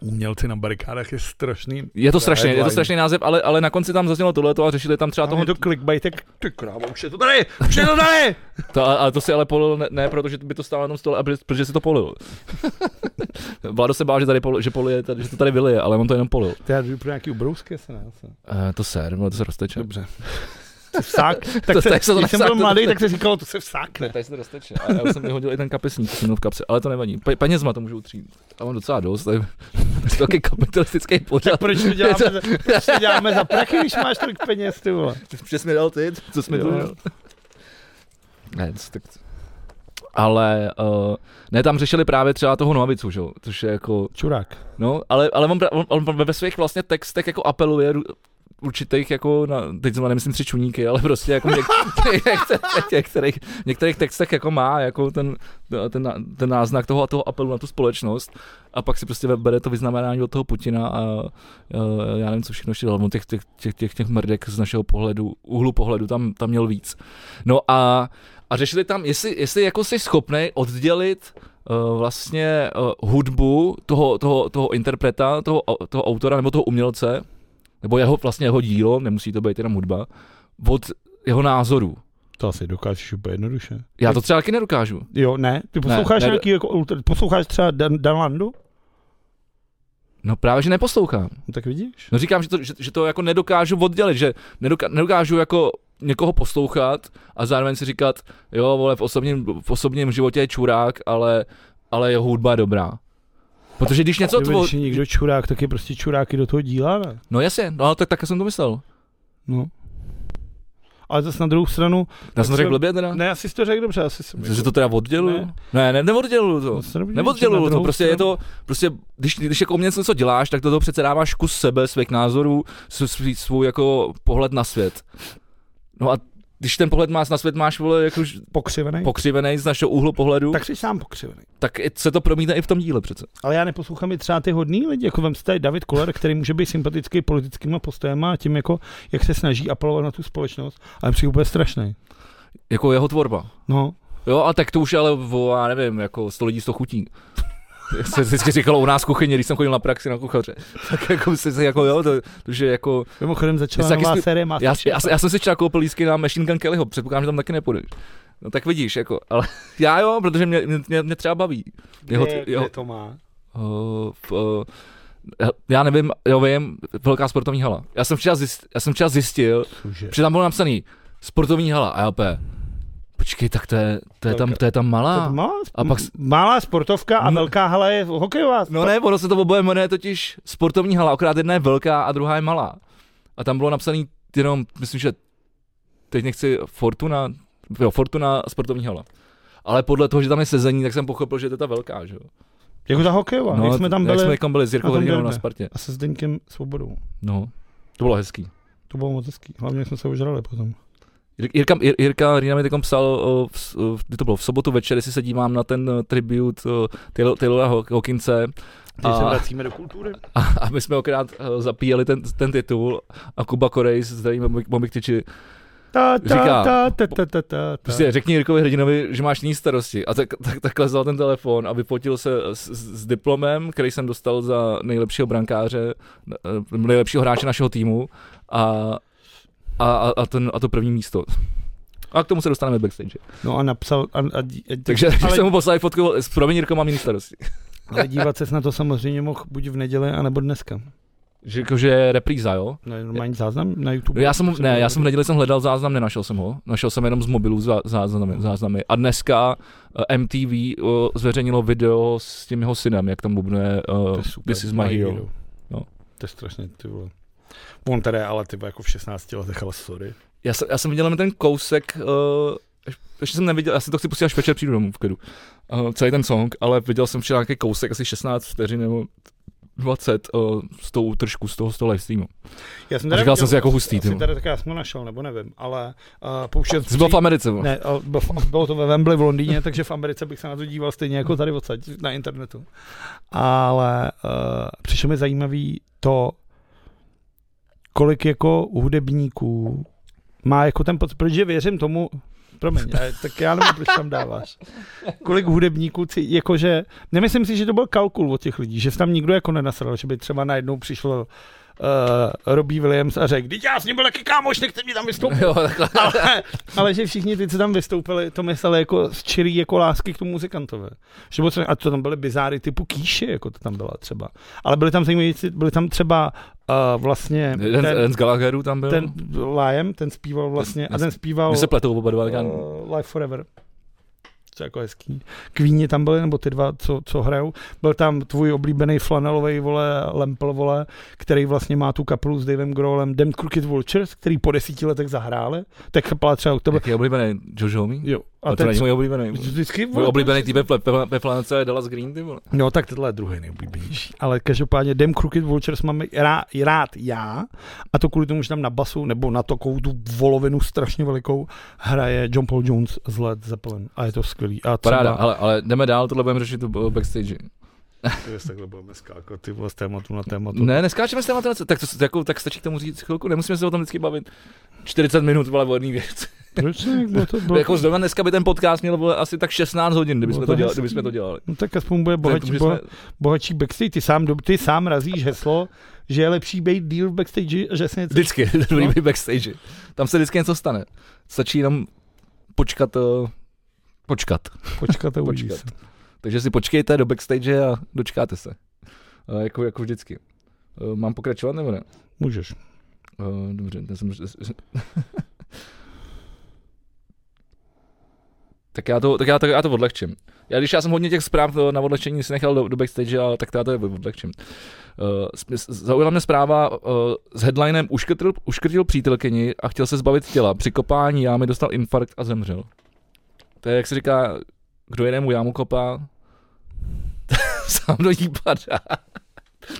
Umělci na barikádách je strašný. Je to strašný, je to strašný název, ale, ale na konci tam zaznělo tohleto a řešili tam třeba Toho... Je to clickbait, tak ty krávo, už je to tady, už je to tady! to, a, a to si ale polil ne, ne protože by to stálo na tom stole, ale protože si to polil. Vládo se bál, že, tady pol, že, polije, tady, že to tady vylije, ale on to jenom polil. To jdu pro nějaký ubrousky, se ne? Uh, to ser, to se rozteče. Dobře. Vsák, tak To- se, se to když jsem byl to- mladý, tak se říkalo, to se vsákne. Tady se to rozteče. A já jsem vyhodil i ten kapesník, jsem měl v kapse, ale to nevadí. Pe- penězma to můžu utřít. A mám docela dost, to je taky kapitalistický pořad. Tak proč to děláme, za, proč to děláme za prachy, když máš tolik peněz, ty vole? Že jsi mi dal ty, co jsi mi dal. Ne, tak... Ale uh, ne, tam řešili právě třeba toho Noavicu, že? což je jako, Čurák. no, ale, ale on, on, on ve svých vlastně textech jako apeluje určitých jako, na, teď jsem nemyslím tři čuníky, ale prostě jako něk, některých, některých, některých textech jako má jako ten, ten, ten náznak toho, toho apelu na tu společnost a pak si prostě bere to vyznamenání od toho Putina a uh, já nevím, co všechno ještě dal, těch, těch, těch, těch, těch mrdek z našeho pohledu, úhlu pohledu tam, tam měl víc. No a, a řešili tam, jestli, jestli jako jsi schopný oddělit uh, vlastně uh, hudbu toho, toho, toho interpreta, toho, toho autora nebo toho umělce, nebo jeho vlastně jeho dílo, nemusí to být jenom hudba, od jeho názorů. To asi dokážeš úplně jednoduše. Já to třeba taky nedokážu. Jo, ne? Ty posloucháš ne, nějaký, jako, posloucháš třeba Dan, Dan Landu? No právě, že neposlouchám. No, tak vidíš? No říkám, že to, že, že to jako nedokážu oddělit, že nedoka, nedokážu jako někoho poslouchat a zároveň si říkat, jo, vole, v osobním, v osobním životě je čurák, ale, ale jeho hudba je dobrá. Protože když něco Kdyby, tvo... když je někdo čurák, tak je prostě čuráky do toho díla, ne? No jasně, no tak, tak jsem to myslel. No. Ale zase na druhou stranu, Já jsem to řekl blbě teda? ne, asi jsi to řekl dobře, asi jsem. Že to teda odděluju? Ne. Ne, ne, neodděluju to. Nebudu Neodděluju to, prostě je stranu- to, prostě, když, když jako umělec něco děláš, tak toho přece dáváš kus sebe, svých názorů, svůj, svůj jako pohled na svět. No a když ten pohled máš na svět, máš vole jako už Pokřivený? pokřivený z našeho úhlu pohledu, tak, jsi sám pokřivený. tak se to promítne i v tom díle přece. Ale já neposlouchám i třeba ty hodný lidi, jako vem si tady David Koller, který může být sympatický politickýma postojema a tím, jako, jak se snaží apelovat na tu společnost, ale přijde úplně strašný. Jako jeho tvorba. No, Jo, a tak to už ale, o, já nevím, jako 100 lidí 100 chutí. Jak se vždycky říkalo u nás v kuchyni, když jsem chodil na praxi na kuchaře. Tak jako si si jako jo, to, to že jako, mimochodem začala jsi nová taky série já, já, já, jsem si včera koupil lístky na Machine Gun Kellyho, předpokládám, že tam taky nepůjdeš. No tak vidíš, jako, ale já jo, protože mě, mě, mě třeba baví. Jeho, kde, jeho, kde to má? uh, v, uh, já nevím, jo vím, velká sportovní hala. Já jsem včera, zjist, já jsem včera zjistil, Cože? že tam bylo napsaný sportovní hala a já opět, počkej, tak to je, to je, tam, to je tam To malá. je malá, A pak malá sportovka a velká hala je hokejová. No ne, ono se to oboje jmenuje totiž sportovní hala, akorát jedna je velká a druhá je malá. A tam bylo napsaný jenom, myslím, že teď nechci Fortuna, jo, Fortuna sportovní hala. Ale podle toho, že tam je sezení, tak jsem pochopil, že to je ta velká, že jo. Jako ta hokejová, no, jak jsme tam byli Jak jsme tam byli s Jirkou na na. Spartě. a se Zdeňkem Svobodou. No, to bylo hezký. To bylo moc hezký. Hlavně jsme se ožrali potom. Jir- Jirka, Jir- Jirka Hrina mi takom psal, v, kdy to bylo v sobotu večer, jestli se dívám na ten eh, Taylor- Taylora Hawkinse Teď A- se vracíme do kultury. a, a my jsme okrát eh, zapíjeli ten, ten titul a Kuba Korejs, zdravíme Momiktiči, Ta, ta, Říká, ta, ta, ta, ta, ta, ta. Prostě řekni Jirkovi Hrdinovi, že máš jiný starosti. A tak, tak, takhle vzal ten telefon a vypotil se s, s, s diplomem, který jsem dostal za nejlepšího brankáře, eh, nejlepšího hráče našeho týmu a, a, a, a, ten, a to první místo. A k tomu se dostaneme backstage. No a napsal, a, a, a, Takže ale, jsem mu poslal fotku, s promiň Jirko, mám jiný starosti. ale dívat ses na to samozřejmě mohl buď v neděli, anebo dneska. Že, jako, že je repríza, jo? Ne, normální záznam na YouTube. Já jsem, ne, já jsem v neděli jsem hledal záznam, nenašel jsem ho. Našel jsem jenom z mobilu zá- záznamy, záznamy. A dneska uh, MTV uh, zveřejnilo video s tím jeho synem, jak tam bubnuje uh, super, This is my hero. No. To je strašně, ty vole. On tady, ale ty jako v 16 letech, ale sorry. Já jsem, já jsem viděl jenom ten kousek, uh, ještě jsem neviděl, já si to chci pustit až večer přijdu domů v klidu. Uh, celý ten song, ale viděl jsem včera nějaký kousek, asi 16 vteřin nebo 20 uh, s tou trošku z toho, z toho livestreamu. Já jsem říkal jsem si jako hustý, Asi vole. tady tak já jsem našel, nebo nevím, ale uh, pouštět... Jsi byl v Americe. Ne, bylo, bylo to ve Wembley v Londýně, takže v Americe bych se na to díval stejně jako tady odsaď na internetu. Ale uh, přišlo mi zajímavý to, kolik jako hudebníků má jako ten pocit, protože věřím tomu, promiň, ale tak já nevím, proč tam dáváš. Kolik hudebníků, ci- jakože, nemyslím si, že to byl kalkul od těch lidí, že se tam nikdo jako nenasral, že by třeba najednou přišlo uh, Robbie Williams a řekl, teď já s ním byl taky kámoš, nechce mi tam vystoupit. Jo, ale, ale, že všichni ty, co tam vystoupili, to mysleli jako z čirý jako lásky k tomu muzikantovi. Že bylo a to tam byly bizáry typu kýše, jako to tam byla třeba. Ale byly tam zajímavé, byly tam třeba uh, vlastně Jeden, ten, jeden z Gallagherů tam byl. ten Liam, ten zpíval vlastně, a ten zpíval My se pletou oba dva, uh, Life Forever. To je jako hezký. Kvíni tam byli, nebo ty dva, co, co hrajou. Byl tam tvůj oblíbený flanelový vole, Lempel, vole, který vlastně má tu kapelu s Davem Grohlem, Dem Crooked Vultures, který po desíti letech zahráli. Tak kapela třeba, to byl, Jaký oblíbený? Josh Homme? jo. A to není můj oblíbený. vždycky, Můj oblíbený týp ve, Planece je Dallas Green, ty vole. No tak tohle je druhý nejoblíbenější. Ale každopádně Dem Crooked Vultures máme rád, rád já a to kvůli tomu, že tam na basu nebo na takovou tu volovinu strašně velikou hraje John Paul Jones z Led Zeppelin a je to skvělý. A třeba, Paráda, ale, ale jdeme dál, tohle budeme řešit tu backstage. Jsi takhle budeme skákat, ty vole z tématu na tématu. Ne, neskáčeme s tématem, na co- tak, to, jako, tak stačí k tomu říct chvilku, nemusíme se o tom vždycky bavit. 40 minut, vole, o věc. Proč ne? Bylo to, bylo Jako zrovna dneska by ten podcast měl vole, asi tak 16 hodin, kdybychom Bylo to, to dělali, kdybychom to dělali. No tak aspoň bude bohatší, boha, jsme- bohatší backstage. Ty sám, ty sám razíš heslo, že je lepší být díl v backstage, že se něco... Vždycky, dobrý No. no. backstage. Tam se vždycky něco stane. Stačí jenom počkat, uh, počkat. Počkat a uvidíš. Počkat. Takže si počkejte do backstage a dočkáte se. Uh, jako, jako vždycky. Uh, mám pokračovat nebo ne? Můžeš. Uh, dobře, já jsem... tak já to, tak já to, já to odlehčím. Já když já jsem hodně těch zpráv eh, na odlehčení si nechal do, do backstage, ale tak to já to odlehčím. Uh, zaujala mě zpráva uh, s headlinem uškrtil, uškrtil přítelkyni a chtěl se zbavit těla. Při kopání jámy dostal infarkt a zemřel. To je, jak se říká, kdo jinému jámu kopá, sám do ní padá.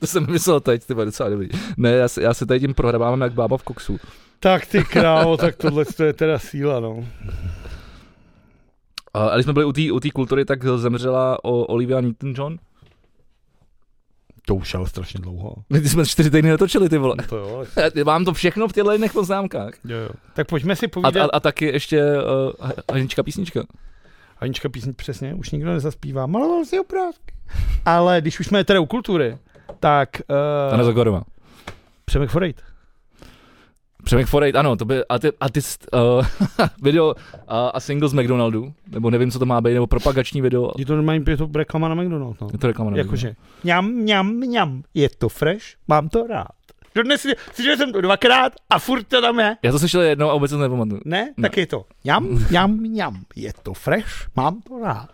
To jsem myslel teď, ty docela dobrý. Ne, já se, já se tady tím prohrabávám jak bába v koksu. Tak ty krávo, tak tohle to je teda síla, no. A když jsme byli u té u té kultury, tak zemřela o Olivia Newton-John. To už ale strašně dlouho. My jsme čtyři týdny netočili, ty vole. To jo. Mám to všechno v těchto jedných poznámkách. jo, jo. Tak pojďme si A, povídat. a, a taky ještě uh, Hanička písnička. Hanička písň přesně, už nikdo nezaspívá. Maloval si obrázky. Ale když už jsme teda u kultury, tak Anna uh, Zagorová. Přemek Forejt. Přemek Forejt, ano, to by arti- artist, uh, video uh, a single z McDonaldu, nebo nevím, co to má být, nebo propagační video. Je to normální, je to reklama na McDonald's, no. Je to reklama na Jakože, ňam, ňam, ňam, je to fresh, mám to rád. Dodnes si, slyšel jsem to dvakrát a furt to tam je. Já to slyšel jednou a vůbec to nepamatuju. Ne? Ne. Tak je to ňam, ňam, ňam, je to fresh, mám to rád.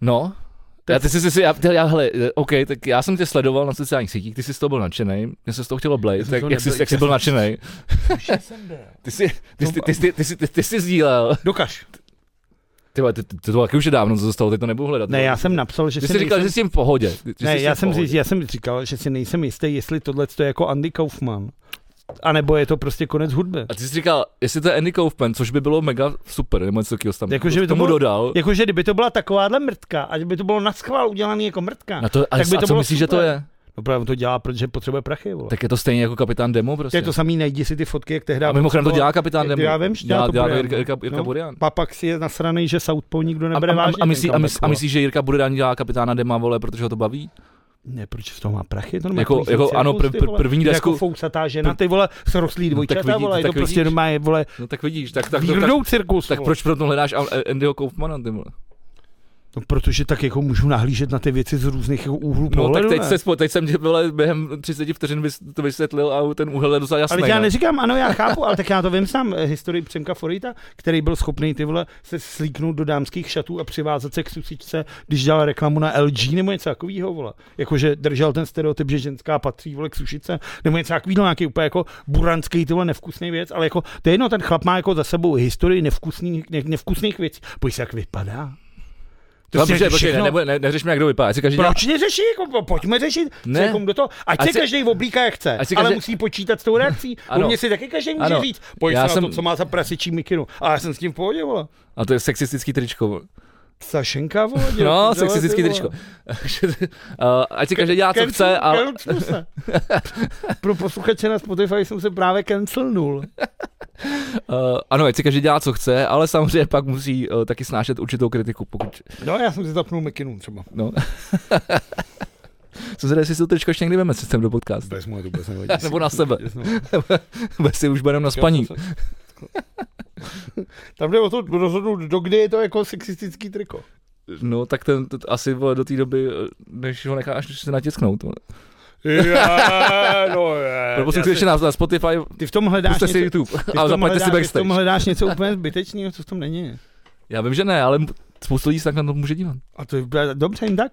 No, já, ty jsi, si, já, ty- já, hele, OK, tak já jsem tě sledoval na sociálních sítích, ty jsi z toho byl nadšený, mě se z toho chtělo blejt, jsem tak jak jsi, jak jsi byl nadšený? Ty jsi, ty, jsi, ty, jsi, ty, jsi, ty, ty jsi sdílel. Dokaž. Ty, vole, ty, ty, to taky už je dávno, co zostalo, teď to nebudu hledat. Ne, já jsem napsal, že Ty si jsi říkal, nejsem... že jsi v pohodě. Že Ne, jsi já v jsem, pohodě. já jsem říkal, že si nejsem jistý, jestli tohle je jako Andy Kaufman. A nebo je to prostě konec hudby. A ty jsi říkal, jestli to je Andy Kaufman, což by bylo mega super, nebo něco takového tam Jako, že by to tomu bylo- dodal. Jakože kdyby to byla takováhle mrtka a by to bylo na schvál udělaný jako mrtka. Na to, a, tak by a to co bylo myslíš, že to super. je? No právě to dělá, protože potřebuje prachy, vole. Tak je to stejně jako kapitán Demo To prostě. je to samý, najdi si ty fotky, jak tehdy. a mimochodem to dělá kapitán Demo. Já vím, že dělá dělá, to dělá to Burian, Jirka, Jirka, Jirka no. Burian. A pak si je nasranej, že South Pole nikdo A, nebere a, vážně. a, myslí, a, myslí, a myslíš, že Jirka Burian dělá kapitána Dema, vole, protože ho to baví? Ne, proč z toho má prachy? To Jako- jako ano, prv- prv- první desku. Jako fousatá žena, ty vole, srostlý dvojčata, vidí- vole, je tak to prostě vidíš. doma, je, vole, No tak vidíš, tak, tak, tak, tak, cirkus, tak vole. proč pro to hledáš An- Andyho Kaufmana, ty vole? No, protože tak jako můžu nahlížet na ty věci z různých jako úhlů No pohledu, tak teď, ne? se, teď jsem tě vole, během 30 vteřin to vysvětlil a ten úhel je docela jasný. Ale já no. neříkám, ano, já chápu, ale tak já to vím sám, eh, historii Přemka Forita, který byl schopný ty vole se slíknout do dámských šatů a přivázat se k susičce, když dělal reklamu na LG nebo něco takového, vole. Jakože držel ten stereotyp, že ženská patří vole k sušice, nebo něco takového, nějaký úplně jako buranský ty vole nevkusný věc, ale jako to je jedno, ten chlap má jako za sebou historii nevkusných, ne, nevkusných věcí. Pojď se, jak vypadá. To si počkej, počkej, všechno- ne, ne, ne, neřešme, jak kdo vypadá. Ať si každý dělá, Proč neřeší? Jako, po- pojďme řešit. Ne. Do toho. Ať, Ať se si- každý oblíká, jak chce, ať ale každý- musí počítat s tou reakcí. Ano. U mě si taky každý může Ano. říct, pojď Já se jsem- na to, co má za prasičí mikinu. A já jsem s tím v pohodě, vole. a to je sexistický tričko. Sašenka, vole. No, sexistický tričko. ať si každý dělá, co chce, ale... se. Pro posluchače na Spotify jsem se právě cancelnul. Uh, ano, ať si každý dělá, co chce, ale samozřejmě pak musí uh, taky snášet určitou kritiku, pokud... No, já jsem si zapnul mikinu třeba. No. Co se jestli si to tričko ještě někdy veme systém do podcastu. Bez moje to vůbec nevadí. Nebo na sebe. Bez si už budeme na spaní. Tam jde o to rozhodnout, do kdy je to jako sexistický triko. No, tak ten, to, asi vole, do té doby, eh, než ho necháš se natisknout. vole. Je, no je. Prosím, Já si ještě na, na Spotify, Ty v tom hledáš puste si něco, YouTube ty v a tom zaplaťte si hledáš, ty v tom backstage. hledáš něco úplně zbytečného, co v tom není. Já vím, že ne, ale spoustu lidí se tak na to může dívat. A to je dobře jim tak.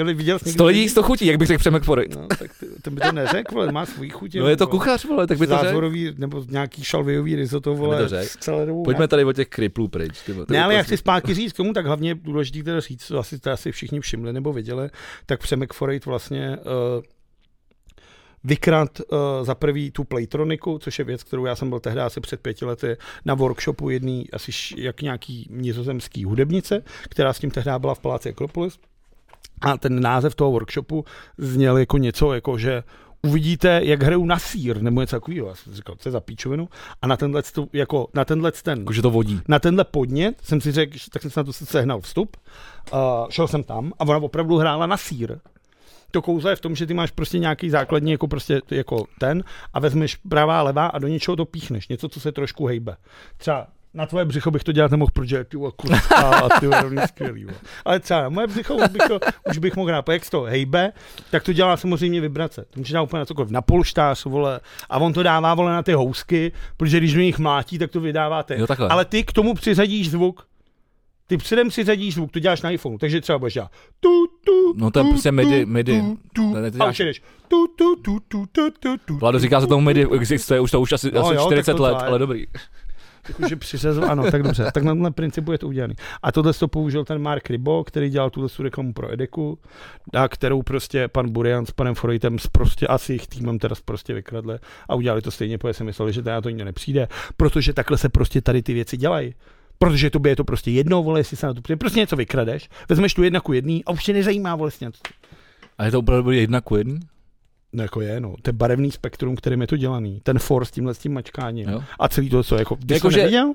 Ale viděl jsi někdy Sto lidí, sto chutí, jak bych řekl Přemek Forit. No, tak ty, ten by to neřekl, vole, má svůj chutě. No je to vole. kuchař, vole, tak by to řekl. Nebo nějaký šalvejový risotto, to vole, dobou. Pojďme tady o těch kriplů pryč. Ty, to Ne, ale já úplně- chci zpátky říct k tomu, tak hlavně je důležité teda říct, co asi, to asi všichni všimli nebo viděli, tak Přemek Forejt vlastně uh, vykrát uh, za prvý tu Playtroniku, což je věc, kterou já jsem byl tehdy asi před pěti lety na workshopu jedný, asi jak nějaký nizozemský hudebnice, která s tím tehdy byla v Paláci Akropolis. A ten název toho workshopu zněl jako něco, jako že uvidíte, jak hrajou na sír, nebo něco takového. Já jsem říkal, co je za píčovinu. A na tenhle, jako, na tenhle ten Jako, že to vodí. na tenhle podnět jsem si řekl, tak jsem si na to sehnal vstup, uh, šel jsem tam a ona opravdu hrála na sír. To kouzlo je v tom, že ty máš prostě nějaký základní jako prostě jako ten a vezmeš pravá levá a do něčeho to píchneš, něco, co se trošku hejbe. Třeba na tvoje břicho bych to dělat nemohl, protože ty a ty rovný skvělý. Ale třeba na moje břicho už bych to, už bych mohl hrát. Jak to hejbe, tak to dělá samozřejmě vibrace. To může dát úplně na cokoliv. Na polštář, vole. A on to dává, vole, na ty housky, protože když do nich mlátí, tak to vydáváte. Jo, takhle. Ale ty k tomu přiřadíš zvuk. Ty předem přiřadíš zvuk, to děláš na iPhone, takže třeba budeš dělat tu, tu, No to je tu, prostě midi- tu, midi. tu, tu, a už jedeš tu, tu, tu, tu, tu, tu, tu, Vlado říká se tomu midi, existuje už to už asi, No asi jo, tak 40 to let, ale dobrý. Jakože přiřazil, ano, tak dobře. Tak na tenhle principu je to udělané. A tohle to použil ten Mark Rybo, který dělal tuhle tu reklamu pro Edeku, a kterou prostě pan Burian s panem Forejtem s prostě asi jejich týmem teda prostě vykradli a udělali to stejně, protože si mysleli, že teda to nikdo nepřijde, protože takhle se prostě tady ty věci dělají. Protože tobě je to prostě jedno, vole, jestli se na to přijde. Prostě něco vykradeš, vezmeš tu jedna ku jedný a už tě nezajímá, vole, jestli. A je to opravdu jedna ku jedný? No jako je, no. To je barevný spektrum, kterým je to dělaný. Ten for s tímhle s tím mačkáním. Jo. A celý to, co jako, ty Jako, jsi to že- neviděl?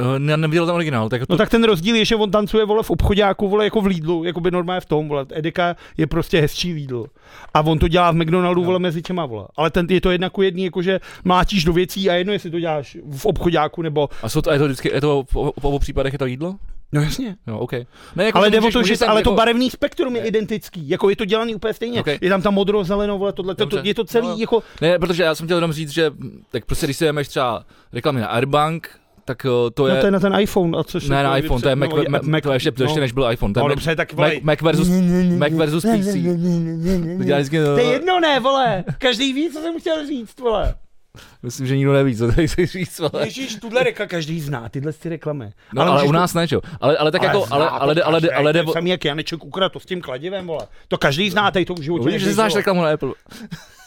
Uh, ne, neviděl tam originál, tak to, No tak ten rozdíl je, že on tancuje vole v obchodáku, vole jako v Lidlu, jako by normálně v tom, vole. Edeka je prostě hezčí Lidl. A on to dělá v McDonaldu, No. vole, mezi těma, vole. Ale ten je to jedna ku jedný, jakože mlátíš do věcí a jedno, jestli to děláš v obchodáku nebo... a jsou to, a je to vždycky, je to v, v obou případech je to jídlo? No jasně. Jo, OK. Ne, jako, Ale jde o můžeš- to, že ale to jako- barevný spektrum je Ne. identický. Jako je to dělaný úplně stejně. Okay. Je tam ta modro, zeleno, vole, tohle, to, to, je to celý No. jako... Ne, protože já jsem chtěl jenom říct, že tak prostě když si jdeš třeba reklamy na Airbank, tak uh, to je... No to je na ten iPhone, a což ne, na je iPhone, to je Mac, no, Mac, Mac, to je ještě, to ještě než byl iPhone. To je No Mac, dobře, tak Mac. Mac versus, Mac versus PC. To To je no, jedno, ne, vole. Každý ví, co jsem chtěl říct, vole. Myslím, že nikdo neví, co tady chceš říct, vole. Ježíš, tuhle reka každý zná, tyhle ty reklamy. No, ale, ale u nás ne, čo? Ale, ale tak jako, zná ale, to ale, ale, ale, ale, to je o- samý jak Janeček ukradl to s tím kladivem, vole. To každý zná, tady to v životě Vidíš, že znáš reklamu na Apple.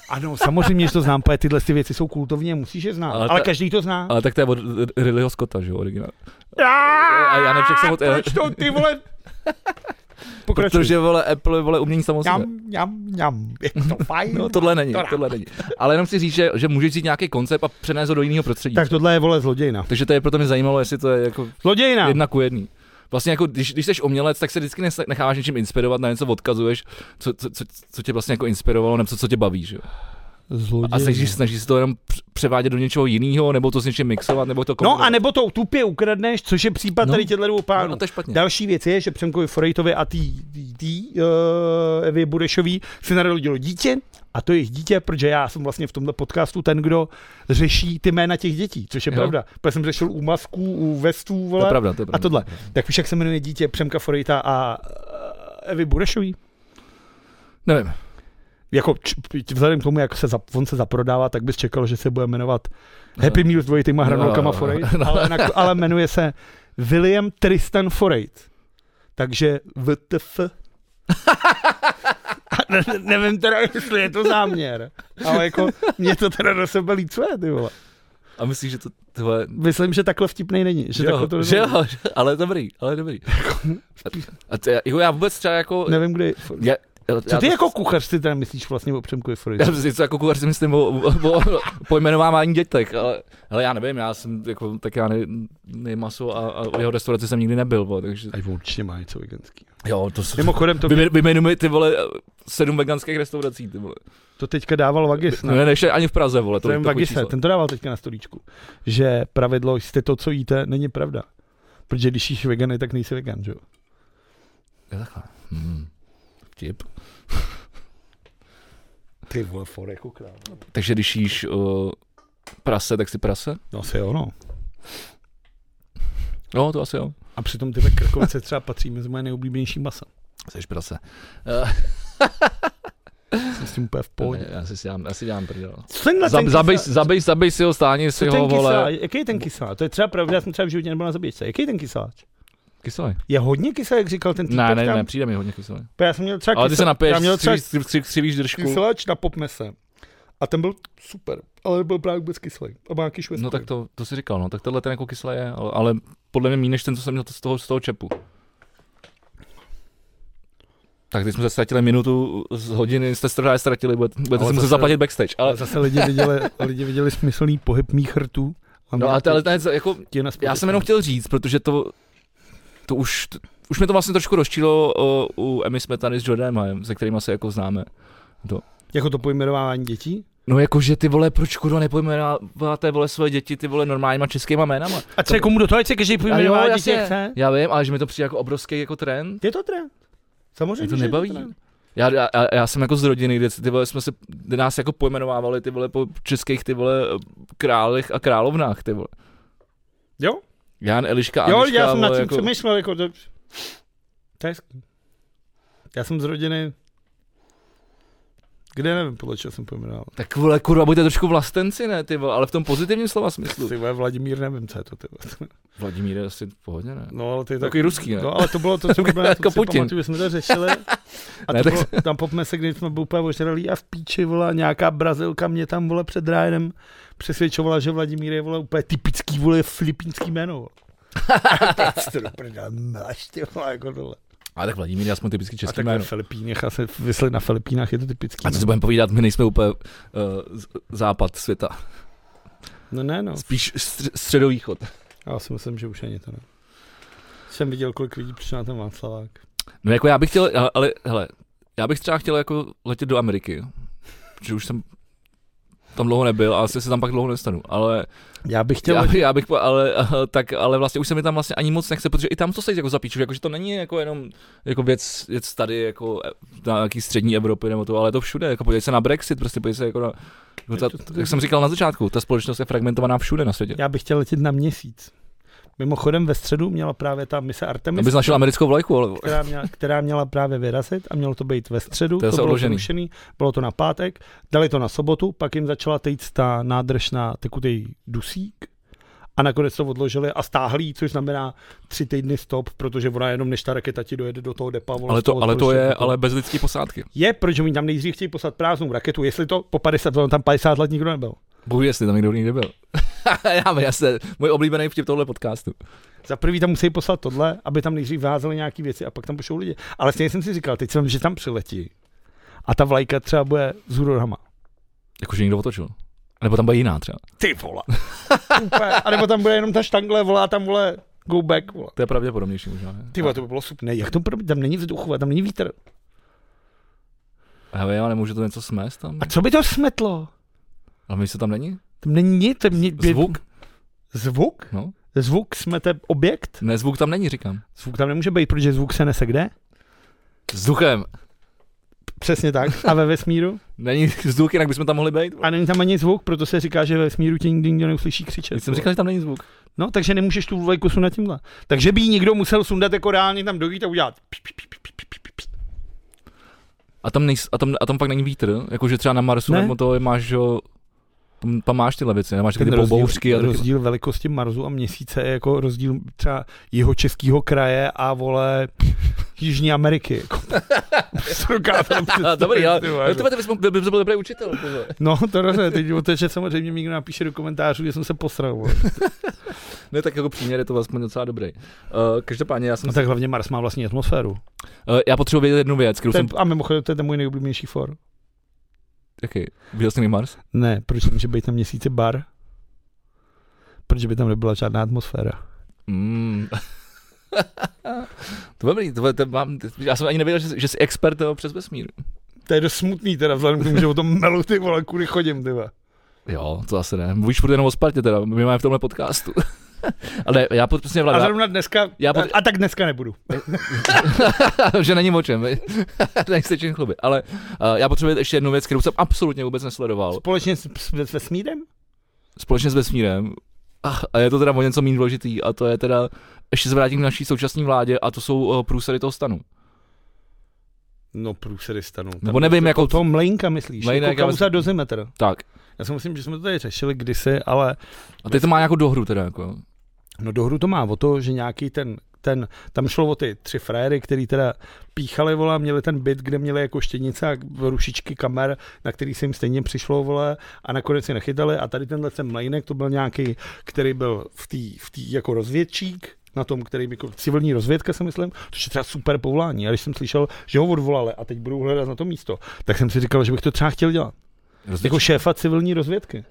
Ano, samozřejmě, že to znám, protože tyhle ty věci jsou kultovní a musíš je znát. Ale Ale, ta- ale každý to zná. Ale tak to je od Ridleyho Scotta, že jo, originál. A Janeček se od- Proč to ty vole? Pokračuj. Protože, vole, Apple, vole, umění samo. Ňam, ňam, ňam. Je to fajn. No tohle není, To tohle není. Ale jenom chci říct, že, že můžeš vzít nějaký koncept a přenést ho do jiného prostředí. Tak tohle je, vole, zlodějina. Takže to je proto mě zajímalo, jestli to je jako Zlodějina. jedna ku jedný. Vlastně jako, když, když jsi umělec, tak se vždycky necháváš něčím inspirovat, na něco odkazuješ, co, co, co, co tě vlastně jako inspirovalo, nebo co, co tě baví, že jo. Zloděj. A snaží, snaží se to jenom př- převádět do něčeho jiného, nebo to s něčím mixovat, nebo to No a nebo to tupě ukradneš, což je případ No. tady těchto dvou pánů. No, to je špatně. Další věc je, že Přemkovi Forejtovi a tý, tý, tý uh, Evě Budešový se narodilo dítě a to je jejich dítě, protože já jsem vlastně v tomto podcastu ten, kdo řeší ty jména těch dětí, což je Jo. pravda. Protože jsem řešil u masků, u vestů, To je vole, pravda, to je pravda. a tohle. Tak víš, jak se jmenuje dítě Přemka Forejta a eh, Evy Budešový? Nevím. Jako č, vzhledem k tomu, jak se za, on se zaprodává, tak bys čekal, že se bude jmenovat Happy Meal s dvojitýma hranolkama No, Forejt, no. ale, na, ale jmenuje se William Tristan Forejt. Takže VTF. Ne, nevím teda, jestli je to záměr, ale jako mě to teda do sebe lícuje, ty vole. A myslíš, že to tohle... Myslím, že takhle vtipnej není. Že jo, to že jo, ale dobrý, ale dobrý. A, a to, jako já vůbec třeba jako... Nevím, kdy. Já, Co ty jako kuchař si teda myslíš vlastně o Přemkovi Forejtu? Já si něco jako kuchař si myslím o, o, o pojmenovávání dětek, ale, ale já nevím, já jsem jako, tak já ne, ne maso a, a o jeho restauraci jsem nikdy nebyl, bo, takže Aj určitě má něco veganský. jo, to jsou, Mimochodem, to, Vyjmen- Vyjmenuj mi ty vole sedm veganských restaurací, ty vole. to teďka dával Vagis. No, ne, než ani v Praze, vole. To je Vagise, ten to dával teďka na stolíčku. Že pravidlo, jste to, co jíte, není pravda. Protože když jíš vegany, tak nejsi vegan, že jo? Je takhle. Hmm. Vtip. Ty vole, for jako král. Takže když jíš uh, prase, tak si prase? No asi jo, no. No, to asi jo. A přitom ty Krkovice třeba patří mezi moje nejoblíbenější masa. Jsi prase. Jsem s tím úplně v pohodě. já, si dělám, já si dělám prdel. Co tenhle Zab, ten zabej, kysa- zabej, zabej si ho, stáni si ten ho, vole. jaký je ten kysa? To je třeba pravda, já jsem třeba v životě nebyl na zabíječce. Jaký je ten kysáč? Kyselý. Je hodně kysa, jak říkal ten týpek Ne, ne, tam? ne, přijde mi hodně kyselý. Já jsem měl třeba Ale ty se kysa- napiješ, já měl třeba křivíš, křivíš, křivíš držku. kyseláč na popmese. A ten byl super, ale byl právě vůbec kyselý. A má nějaký. No tak to, to si říkal, no, tak tenhle ten jako kyselý je, ale, ale podle mě méně než ten, co jsem měl z toho, z toho čepu. Tak teď jsme se ztratili minutu z hodiny, jste strávě ztratili, budete, budete si muset zaplatit backstage. Ale zase lidi viděli, lidi viděli smyslný pohyb mých rtů. A no, ale, to- ale, ale jako, já jsem jenom chtěl říct, protože to, to už, to, už mě to vlastně trošku rozčilo o, u Emmy Smetany s Jordanem, se kterými se jako známe. Jako to pojmenování dětí? No jakože ty vole, proč kurva nepojmenováte vole svoje děti ty vole normálníma českýma jménama? A co je komu do toho, se každý pojmenová děti, jasně. chce? Já vím, ale že mi to přijde jako obrovský jako trend. Je to trend. Samozřejmě, Mě to že je nebaví. trend. Já, já, já, já, jsem jako z rodiny, kde ty vole, jsme se, kde nás jako pojmenovávali ty vole po českých ty vole králech a královnách ty vole. Jo? Jan, Eliška, Jo, Anička, já jsem nad tím jako, přemýšlel, jako to... To je. Já jsem z rodiny... Kde nevím, podle čeho jsem pojmenoval. Tak vole, kurva, buďte trošku vlastenci, ne, ty vole, ale v tom pozitivním slova smyslu. Ty vole, Vladimír, nevím, co je to, ty vole. Vladimír je asi v pohodě, ne? No, ale ty Takový ruský, ne? No, ale to bylo to, co bylo, Jako Putin. pamatuju, jsme to řešili. A Ne, to tak- bylo, tam po se, když jsme byli úplně ožralí a v píči, vole, nějaká Brazilka mě tam, vole, před Ryanem přesvědčovala, že Vladimír je, vole, úplně typický, vole, filipínský jméno. máš, ty vole, jako tohle. Ale tak Vladimír je aspoň typický A český tak jméno. Filipínech, a se vysli na Filipínách, je to typický. A co si budeme povídat, my nejsme úplně uh, západ světa. No ne, no. Spíš stř- středovýchod. Já si myslím, že už ani to ne. Jsem viděl, kolik lidí přišlo na ten Václavák. No jako já bych chtěl, ale, ale hele, já bych třeba chtěl jako letět do Ameriky, protože už jsem tam dlouho nebyl a asi se tam pak dlouho nestanu, ale Já bych chtěl... já, bych- já bych, ale, tak, ale vlastně už se mi tam vlastně ani moc nechce, protože i tam to se jako zapíču, jako, že to není jako jenom jako věc, věc tady jako na nějaký střední Evropy nebo to, ale je to všude, jako podívej se na Brexit, prostě podívej se jako na, jako ta, jak jsem říkal na začátku, ta společnost je fragmentovaná všude na světě. Já bych chtěl letět na měsíc. Mimochodem ve středu měla právě ta mise Artemis. Abys našel americkou vlajku, ale která měla, která měla právě vyrazit a mělo to být ve středu, To to, bylo odložený. zrušený, bylo to na pátek, dali to na sobotu, pak jim začala tejct ta nádrž na tekutý dusík a nakonec to odložili a stáhli což znamená tři týdny stop, protože ona jenom než ta raketa ti dojede do toho depa. ale to, ale to je ale bez lidské posádky. Je, protože oni tam nejdřív chtějí poslat prázdnou raketu, jestli to po 50, on tam 50 let nikdo nebyl. Bohu jestli tam někdo někde byl. já jasně, můj oblíbený vtip tohle podcastu. Za prvý tam musí poslat tohle, aby tam nejdřív vázeli nějaké věci a pak tam pošlou lidi. Ale stejně jsem si říkal, teď jsem, že tam přiletí a ta vlajka třeba bude s hurorama. Jakože někdo otočil. Nebo tam bude jiná třeba. Ty vole. A nebo tam bude jenom ta štangle, volá tam vole go back, vole. To je pravděpodobnější možná. Ne? Ty vole, to by bylo super. Ne, jak to pro... tam není vzduchu, tam není vítr. Já vím, ale může to něco smést tam? A co by to smetlo? Ale my se tam není? Tam není nic. Tam mě, Zvuk? Zvuk? No. Zvuk jsme ten objekt? Ne, zvuk tam není, říkám. Zvuk tam nemůže být, protože zvuk se nese kde? Vzduchem. Přesně tak. A ve vesmíru? Není vzduch, jinak bychom tam mohli být. A není tam ani zvuk, proto se říká, že ve vesmíru tě nikdy nikdo neuslyší křičet. Teď jsem říkal, že tam není zvuk. No, takže nemůžeš tu vlajku sundat tímhle. Takže by ji někdo musel sundat jako reálně tam dojít a udělat. A tam, nejs, a tam, a tam fakt není vítr, jakože třeba na Marsu, Ne. nebo to máš, že tam, tam máš tyhle věci, máš ty rozdíl, bouřky a taky, rozdíl velikosti Marsu a měsíce je jako rozdíl třeba jeho českého kraje a vole Jižní Ameriky. Jako. To Dobrý, ale mohl- by, by, byl dobrý učitel. No, to rozumím, teď o to, že samozřejmě někdo napíše do komentářů, že jsem se posral. Ne, tak jako příměr je to vlastně docela dobrý. Uh, každopádně já jsem, No tak hlavně Mars má vlastní atmosféru. uh, já potřebuji vědět jednu věc, kterou To je, jsem, a mimochodem, to je ten můj nejoblíbenější for. Jaký, viděl jsi Mars? Ne, proč nemůže být na měsíci bar? Protože by tam nebyla žádná atmosféra. Mm. to je dobrý, to, to mám, já jsem ani nevěděl, že, že jsi expert přes vesmír. To je dost smutný teda, vzhledem k tomu, že o tom melu ty vole, kudy chodím, ty. Jo, to asi ne. Mluvíš furt jenom o Spartě teda, my máme v tomhle podcastu. Ale já pod, přesně A zrovna dneska, Já pot- a, tak dneska nebudu. že není o čem, nejste čím chlubit. Ale uh, já potřebuji ještě jednu věc, kterou jsem absolutně vůbec nesledoval. Společně s, s, s vesmírem? Společně s vesmírem. Ah, A je to teda o něco méně důležitý a to je teda, ještě se vrátím k naší současné vládě a to jsou uh, průsery toho stanu. No, průsery stanu. Nebo nevím, jako- To mlejnka myslíš, Mlejnek, jako kauza dozimetr. Tak. Já si myslím, že jsme to tady řešili kdysi, ale A teď to má nějakou dohru teda, jako. No do hru to má o to, že nějaký ten, ten tam šlo o ty tři fréry, který teda píchali, vole, měli ten byt, kde měli jako štěnice a rušičky kamer, na který se jim stejně přišlo, vole, a nakonec si nechytali a tady tenhle ten mlejnek, to byl nějaký, který byl v té v tý jako rozvědčík, na tom, který jako civilní rozvědka, si myslím, to je třeba super povolání. A když jsem slyšel, že ho odvolali a teď budou hledat na to místo, tak jsem si říkal, že bych to třeba chtěl dělat. Jako šéfa civilní rozvědky.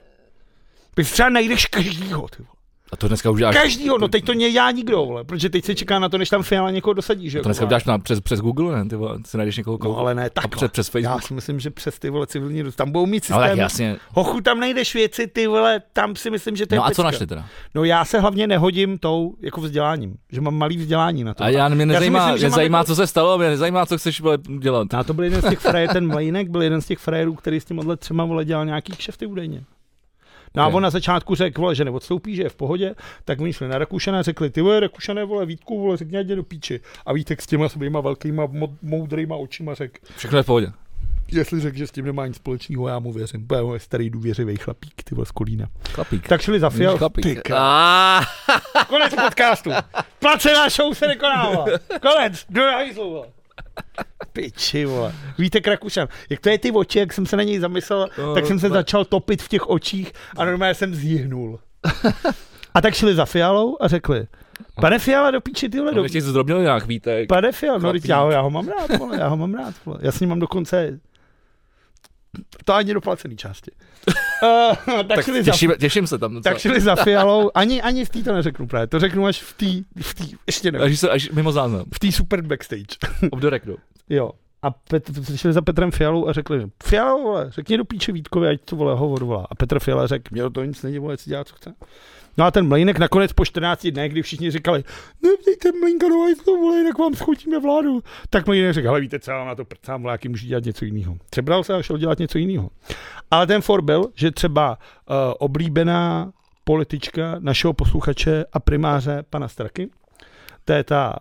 Bych třeba najdeš každýho, ty vole. A to dneska uděláš, Každýho, no teď to nedělá nikdo, vole, protože teď se čeká na to, než tam Fiala někoho dosadí, že jo. to dneska uděláš na, přes, přes Google, ne? Ty vole, si najdeš někoho, No ale ne a tak. přes, přes Já Facebook. si myslím, že přes ty vole civilní tam budou mít No tak systém. jasně. Hochu, tam najdeš věci, ty vole, tam si myslím, že to je No a co našli teda? No já se hlavně nehodím tou jako vzděláním, že mám malý vzdělání na to. A já, mě nezajímá, myslím, že mě mám zajímá, co se stalo, mě nezajímá, co chceš vole, dělat. No a to byl jeden z těch frajerů, ten Mlejnek byl jeden z těch frajerů, který s těmhle třema vole dělal nějaký kšefty údajně. No a on na začátku řekl, vole, že neodstoupí, že je v pohodě, tak oni šli na Rakušana a řekli, ty vole, Rakušané, vole, Vítku, vole, řekni, ať jde do píči. A Vítek s těma svýma velkýma, mo- moudrýma očima řekl, Všechno je v pohodě. jestli řekl, že s tím nemá nic společného, já mu věřím. To je starý důvěřivý chlapík, ty vole, z Kolína. Chlapík. Tak šli za fial. Chlapík. Ah, Konec podcastu. Placená show se nekonává. Konec. Do hajzlu. Piči, vole. Víte, Krakušan, jak to je ty oči, jak jsem se na něj zamyslel, No, tak jsem se začal topit v těch očích a normálně jsem zjihnul. A tak šli za Fialou a řekli, pane Fiala, do píči tyhle, do... no, ještě zdrobnil nějak, víte. Pane Fiala, no, já, ho- já ho mám rád, vole, já ho mám rád, vole. Já s ním mám dokonce to ani doplacený části. Uh, tak, Tak šli za těším, těším se tam. tak šli za fialou, ani, ani v té to neřeknu právě, to řeknu až v té, v té, ještě ne, Až, až mimo záznam. v té super backstage. The record. Jo. A Pet, šli za Petrem Fialou a řekli, Fialo, vole, řekni do píče Vítkovi, ať to vole, ho odvolá. A Petr Fiala řekl, mě to nic není, vole, si dělá, co chce. No a ten mlejnek nakonec po 14 dnech, kdy všichni říkali, nevdějte mlejnka do hajzlu, vole, jinak vám schutíme vládu. Tak mlejnek řekl, ale víte co, já na to prcám, vole, jaký můžu dělat něco jiného. Přebral se a šel dělat něco jiného. Ale ten for byl, že třeba uh, oblíbená politička našeho posluchače a primáře pana Straky, to je ta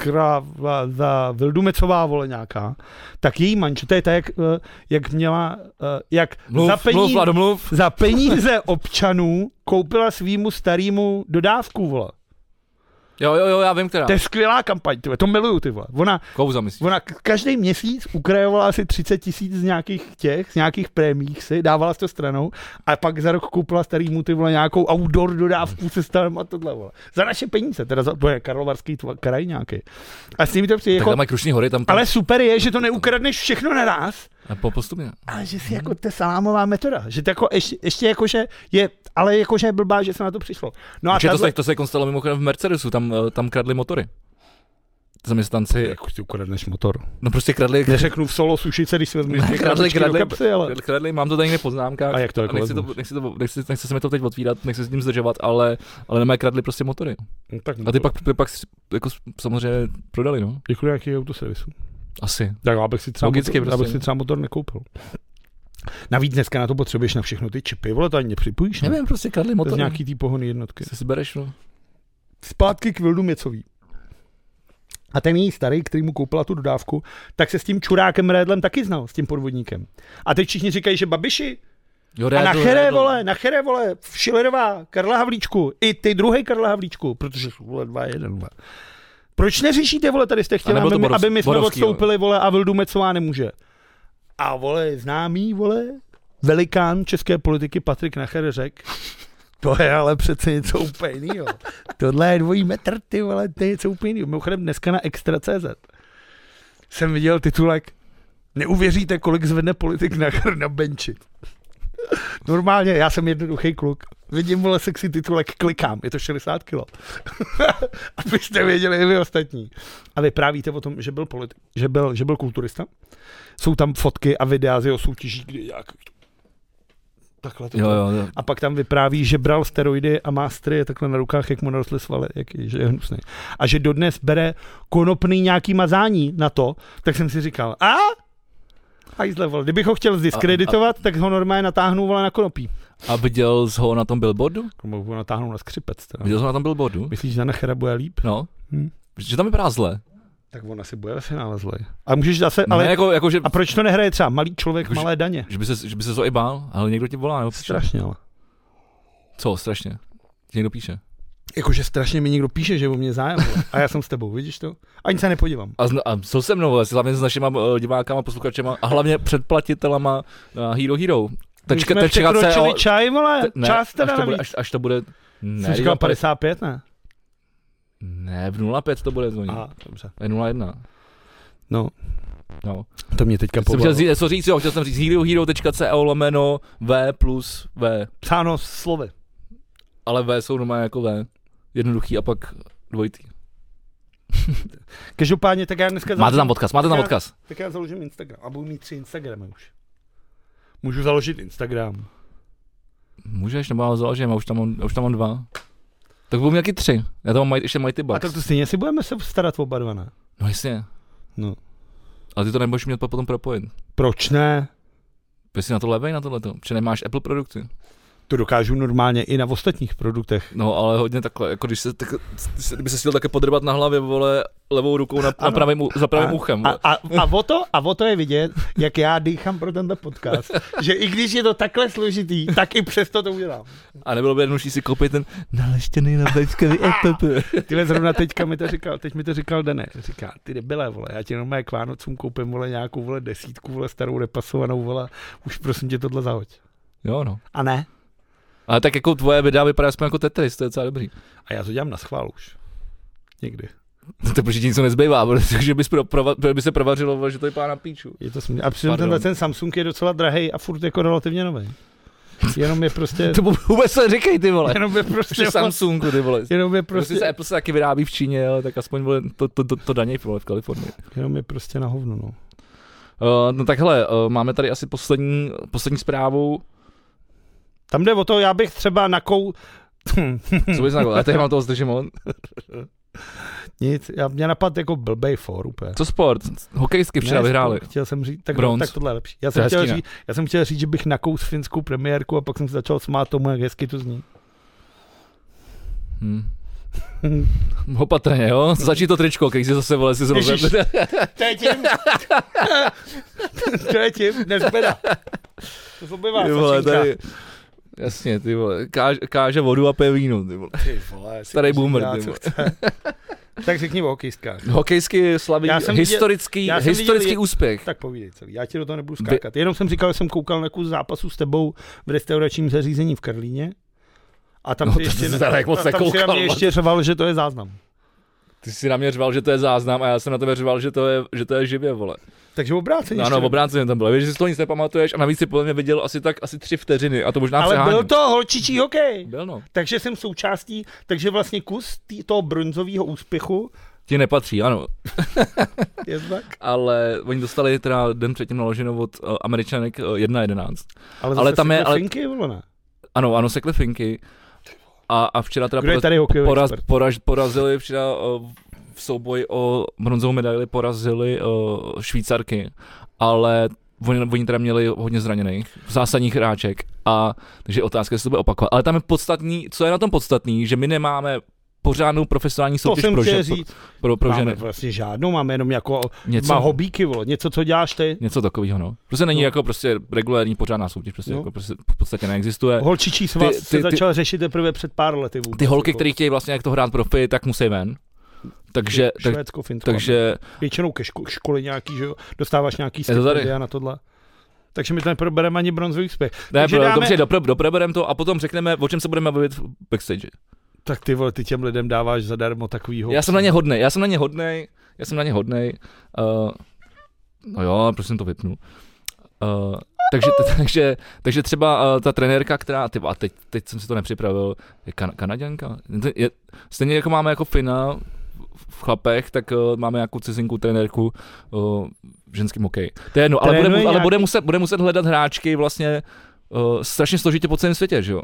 kráva za Vildumecová vole nějaká, tak její manžel, to je ta, jak, eh, jak měla, eh, jak Mluv, za, mluv, peníze, Vlado, mluv. za peníze občanů koupila svýmu starýmu dodávku, vole. Jo, jo, jo, já vím, která. To je skvělá kampaň, ty vole, to miluju, ty vole. Ona, Kouza, myslíš? ona každý měsíc ukrajovala asi 30 tisíc z nějakých těch, z nějakých prémích si, dávala si to stranou a pak za rok koupila starýmu ty vole nějakou outdoor dodávku se a tohle vole. Za naše peníze, teda za, to je Karlovarský tvo- kraj nějaký. A s nimi to přijde Tak jako, tam mají Krušní hory, tam, tam ale super je, že to neukradneš všechno naraz, po postupně. ale že si jako to je salámová metoda, že to jako ještě, ještě jako, že je, ale jako, že je blbá, že se na to přišlo. No a Protože to, se, to se konstalo mimochodem v Mercedesu, tam, eh, tam kradli motory. zaměstnanci, Jak ty ukradneš motor. no prostě kradli, Neřeknu v solo sušice, když si vezmeš Kradli, do kradli. kapsy, ale... kradli, mám to tady někde v poznámkách. A jak to jako nechci, to, nechci, to, nechci, nechci, se mi to teď otvírat, nechci se s tím zdržovat, ale, ale nemá kradli prostě motory. No, tak A ty pak, ty pak jako samozřejmě prodali, no. Děkuji nějaký autoservisu. Asi. Tak abych si třeba, Logicky motor, prostě. abych si třeba motor nekoupil. Navíc dneska na to potřebuješ na všechno ty čipy, vole, to ani nepřipojíš. ne? Nevím, prostě kradli To je motory. nějaký ty pohony jednotky. Si bereš, no. Zpátky k Vildu Měcový. A ten její starý, který mu koupila tu dodávku, tak se s tím čurákem Rédlem taky znal, s tím podvodníkem. A teď všichni říkají, že Babiši. Jo, A na Chere, vole, na Chere, vole, Schillerová, Karla Havlíčku, i ty druhý Karla Havlíčku, protože jsou, vole, dva, jeden, vole. Proč neřešíte, vole, tady jste chtěli, aby, aby my jsme Borovský, odstoupili, vole, a Vildu Mecová nemůže. A, vole, známý, vole, velikán české politiky Patrik Nacher řekl, to je ale přece něco úplně jiného. Tohle je dvojí metr, ty vole, to je něco úplně jiného. Mimochodem dneska na Extra.cz jsem viděl titulek Neuvěříte, kolik zvedne politik Nacher na benči. Normálně, já jsem jednoduchý kluk. Vidím, vole, sexy titulek, klikám, je to 60 kilo. Abyste věděli i vy ostatní. A vyprávíte o tom, že byl politik, že byl, že byl kulturista. Jsou tam fotky a videa z jeho soutěží, kdy nějak takhle to Jo, jo, jo. a pak tam vypráví, že bral steroidy a má stry takhle na rukách, jak mu narostly svaly, jak je, že je hnusný. A že dodnes bere konopný nějaký mazání na to, tak jsem si říkal, a? Hajzle, vole, kdybych ho chtěl zdiskreditovat, tak ho normálně natáhnu vole na konopí. A viděl jsi ho na tom billboardu? Mohu ho natáhnout na skřipec. Teda. Viděl jsi ho na tom billboardu? Myslíš, že na Chera bude líp? No. Hm. Že tam vypadá zle. Tak on asi bude ve finále zlej. A můžeš zase, Ale... Ne, jako, jako, že, A proč to nehraje třeba malý člověk, Jako, že- malé daně? že, by se, že by se to i bál, ale někdo ti volá, nebo. Strašně, ale. Co, strašně? Někdo píše. Jakože strašně mi někdo píše, že o mě zájem. vole. A já jsem s tebou, vidíš to? Ani se nepodívám. A, zna- a co se mnou, vole, hlavně s našimi uh, divákama, posluchačema a hlavně předplatitelama na Hero Hero. Teď Tečka, jsme tečka, překročili čaj, vole, te- ne, čas teda až to bude, až, až to bude, ne, Jsi říkal ne, 55, ne? ne, v 05 to bude zvonit. Aha, dobře. Je 01. No, No. to mě teďka Jsem chtěl pobavilo. říct, co říct, jo, chtěl jsem říct herohero.co lomeno V plus V, Psáno slovy. Ale V jsou normálně jako V. Jednoduchý a pak dvojitý. Každopádně, tak já dneska Máte založím, tam odkaz, máte tam Já- odkaz. tak já založím Instagram a budu mít tři Instagramy už. Můžu založit Instagram. Můžeš, nebo já ho založím, já už tam mám, já už tam mám dva. Tak budu mít taky tři. Já tam mám maj, ještě Mighty A Bucks. tak to stejně si budeme se starat o barva, ne? No jasně. No. Ale ty to nebudeš mít potom propojit. Proč ne? Ty jsi na to levej na tohleto, protože nemáš Apple produkty. To dokážu normálně i na ostatních produktech. No ale hodně takhle, jako když se, tak, kdyby se chtěl také podrbat na hlavě, vole, levou rukou na, na Ano. pravým, u- za pravým A- uchem. A, a, a, o to, a o to je vidět, jak já dýchám pro tento podcast. Že i když je to takhle složitý, tak i přesto to udělám. A nebylo by jednodušší si koupit ten naleštěný na bečkový app. Tyhle zrovna teďka mi to říkal, teď mi to říkal Dene. Říká, ty debile, vole, já ti normálně k Vánocům koupím, vole, nějakou, vole, desítku, vole, starou repasovanou, vole, už prosím tě tohle zahoď. Jo no. A ne? Ale tak jako tvoje videa vypadá aspoň jako Tetris, to je docela dobrý. A já to dělám na schvál už. Někdy. To protože něco nezbývá, protože bys pro, prova, by se provařilo, že to vypadá na píču. Je to smě... A přitom tenhle ten Samsung je docela drahý a furt jako relativně nový. Jenom je prostě, To vůbec se říkej, ty vole. jenom je prostě, Samsungu, ty vole. jenom je Prostě prostě, se Apple se taky vyrábí v Číně, ale tak aspoň vole, to, to, to, to daněj vole, v Kalifornii. jenom je prostě na hovno, no. Uh, no tak hele, uh, máme tady asi poslední, poslední zprávu. Tam jde o to, já bych třeba nakou... Co bys na Já teď mám toho zdržím on. Nic, já mě napad jako blbej for úplně. Co sport? Hokejsky včera Ne, vyhráli. Chtěl jsem říct, tak, Bronz. tak tohle je lepší. Já jsem, chtěl říct, já jsem chtěl říct, že bych nakous finskou premiérku a pak jsem se začal smát tomu, jak hezky to zní. Hm. Opatrně, jo? Začí to tričko, když si zase vole si zrozum. To je tím. to je tím, nezbeda. To zobývá vole, tady, jasně, ty vole, káže, káže vodu a pije víno, ty vole. Ty vole, Starý boomer, ty vole. tak řekni o hokejstkách. Hokejsky slaví Já jsem viděl- historický, já jsem historický viděl- úspěch. Tak povídej celý, já ti do toho nebudu skákat. Jenom jsem říkal, že jsem koukal na kus zápasu s tebou v restauračním zařízení v Karlíně. A tam No, si ještě, a tam mě ještě řval, že to je záznam. Ty jsi na mě řval, že to je záznam a já jsem na tebe řval, že to je, že to je živě, vole. Takže obráceně. No, ano, v obráceně tam bylo. Víš, že si toho nic nepamatuješ a navíc si podle mě viděl asi tak asi tři vteřiny a to možná Ale přeháním. byl to holčičí hokej. Byl no. Takže jsem součástí, takže vlastně kus tý, toho bronzového úspěchu ti nepatří, ano. Je to tak? Ale oni dostali teda den předtím naloženo od uh, Američanek uh, 1.11. Ale, Ale tam je- ale- Finky, vole, ne? Ano, ano, sekli finky. A, a včera teda Kdo poraz, tady poraz, expert? poraž, porazili včera uh, v souboji o bronzovou medaili porazili uh, Švýcarky, ale oni, oni teda měli hodně zraněných, zásadních hráček, a takže otázka, jestli to bude opakovat. Ale tam je podstatný, co je na tom podstatný, že my nemáme pořádnou profesionální To soutěž jsem pro, říct. pro, pro máme ženy. vlastně žádnou, máme jenom jako Něco, má hobíky, vole. Něco, co děláš ty. něco takového, no. Prostě není No. jako prostě regulární pořádná soutěž, prostě, No. jako prostě v podstatě neexistuje. Holčičí svaz Ty- se ty- ty- začal řešit teprve před pár lety. Vůbec, Ty holky, jako které chtějí vlastně jak to hrát profi, tak musí ven. Takže, tak, Švédsko, Finsko. takže Většinou ke ško- školy nějaký, že jo, dostáváš nějaký to stipendia na tohle. Takže my to neprobereme ani bronzový úspěch. ne, Takže pro, dáme- dobře, dopro, doprobereme to a potom řekneme, o čem se budeme bavit v backstage. Tak ty vole, ty těm lidem dáváš zadarmo takovýho. Já jsem na ně hodnej, já jsem na ně hodnej, já jsem na ně hodnej. Uh, no jo, prosím to vypnu. Uh, takže, takže, takže třeba uh, ta trenérka, která, ty, a teď, teď jsem si to nepřipravil, je kan, Kanaděnka. Je, stejně jako máme jako Fina v chlapech, tak uh, máme jako cizinku trenérku uh, v ženském hokeji. To je jedno, ale, bude, ale bude, muset, bude muset hledat hráčky vlastně uh, strašně složitě po celém světě, že jo?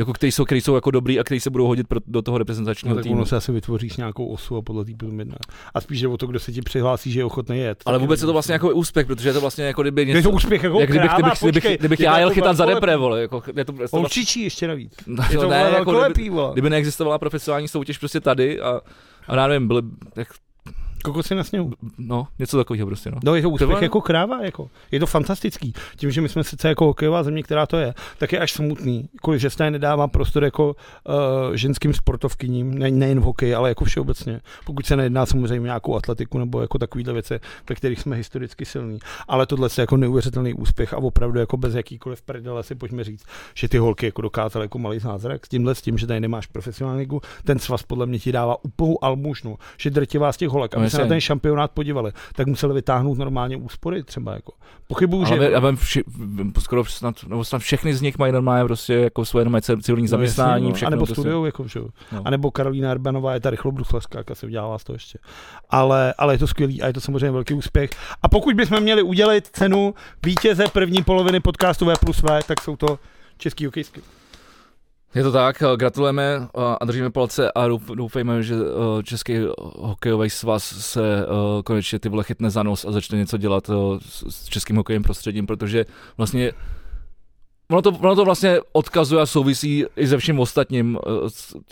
Jako který jsou, který jsou jako dobrý a který se budou hodit pro, do toho reprezentačního No, tak týmu. ono se asi vytvoříš nějakou osu a podle té budou mít ne. A spíš jde o to, kdo se ti přihlásí, že je ochotný jet. Ale vůbec je to vlastně jako úspěch, protože je to vlastně jako kdyby Je to něco... úspěch jako jak kdybych, kráva, kdybych, kdybych, počkej, kdybych to já jel jako chytat za velkolepý. repre, vole, jako, je to, je to, Holčičí ještě navíc. no, Je to ne, jako kdyby, kdyby neexistovala profesionální soutěž prostě tady a, a já nevím, byly, jak, Kokosy na sněhu. no, něco takového prostě, no. No je to úspěch jako kráva, jako. Je to fantastický. Tím, že my jsme sice jako hokejová země, která to je, tak je až smutný, kvůli, že se nedává prostor jako uh, ženským sportovkyním, ne, nejen v hokeji, ale jako všeobecně. Pokud se nejedná samozřejmě nějakou atletiku nebo jako takovýhle věci, ve kterých jsme historicky silní. Ale tohle je jako neuvěřitelný úspěch a opravdu jako bez jakýkoliv prdele si pojďme říct, že ty holky jako dokázaly jako malý zázrak s tímhle, s tím, že tady nemáš profesionální ligu, ten svaz podle mě ti dává úplnou almužnu, že drtivá z těch holek, aby No, se na ten šampionát podívali, tak museli vytáhnout normálně úspory třeba jako. Pochybuju, že... Ale já vím, vši, skoro snad, nebo snad všechny z nich mají normálně prostě jako svoje normálně civilní zaměstnání, no, všechno. a nebo prostě. studiou, jako, že? jo. No. A nebo Karolína Erbanová je ta rychlobruslařka, jaká se udělala z toho ještě. Ale, ale je to skvělý a je to samozřejmě velký úspěch. A pokud bychom měli udělit cenu vítěze první poloviny podcastu V plus V, tak jsou to český hokejsky. Je to tak, eh, gratulujeme eh, a držíme palce a douf- doufejme, že eh, Český hokejový svaz se konečně ty vole chytne za nos a začne něco dělat s českým hokejovým prostředím, protože vlastně Ono to, ono to vlastně odkazuje a souvisí i se vším ostatním,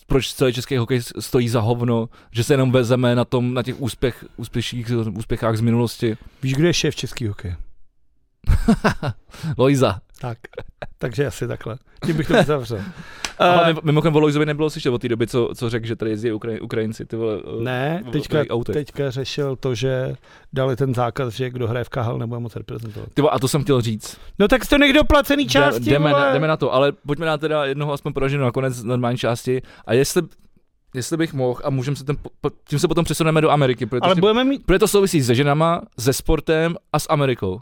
proč celý český hokej stojí za hovno, že se jenom vezeme na tom, na těch úspěch, úspěších, úspěchách z minulosti. Víš, kdo je šéf český hokej? Lojza. Tak. Takže asi takhle. Tím bych to uzavřel. Ale mimo- mimochodem o Lojzovi nebylo slyšet od té doby, co, co řekl, že tady jezdí Ukraj, Ukrajinci, ty vole. eh, ne, teďka, autech. teďka řešil to, že dali ten zákaz, že kdo hraje v KHL nebude moc reprezentovat. Ty vole, a to jsem chtěl říct. No tak to někdo placený části, Jde- jdeme, vole. jdeme na to, ale pojďme na teda jednoho aspoň poraženu na konec normální části. A jestli, jestli bych mohl, a můžeme se ten, tím se potom přesuneme do Ameriky, protože, Ale budeme mít... protože to souvisí se ženama, se sportem a s Amerikou.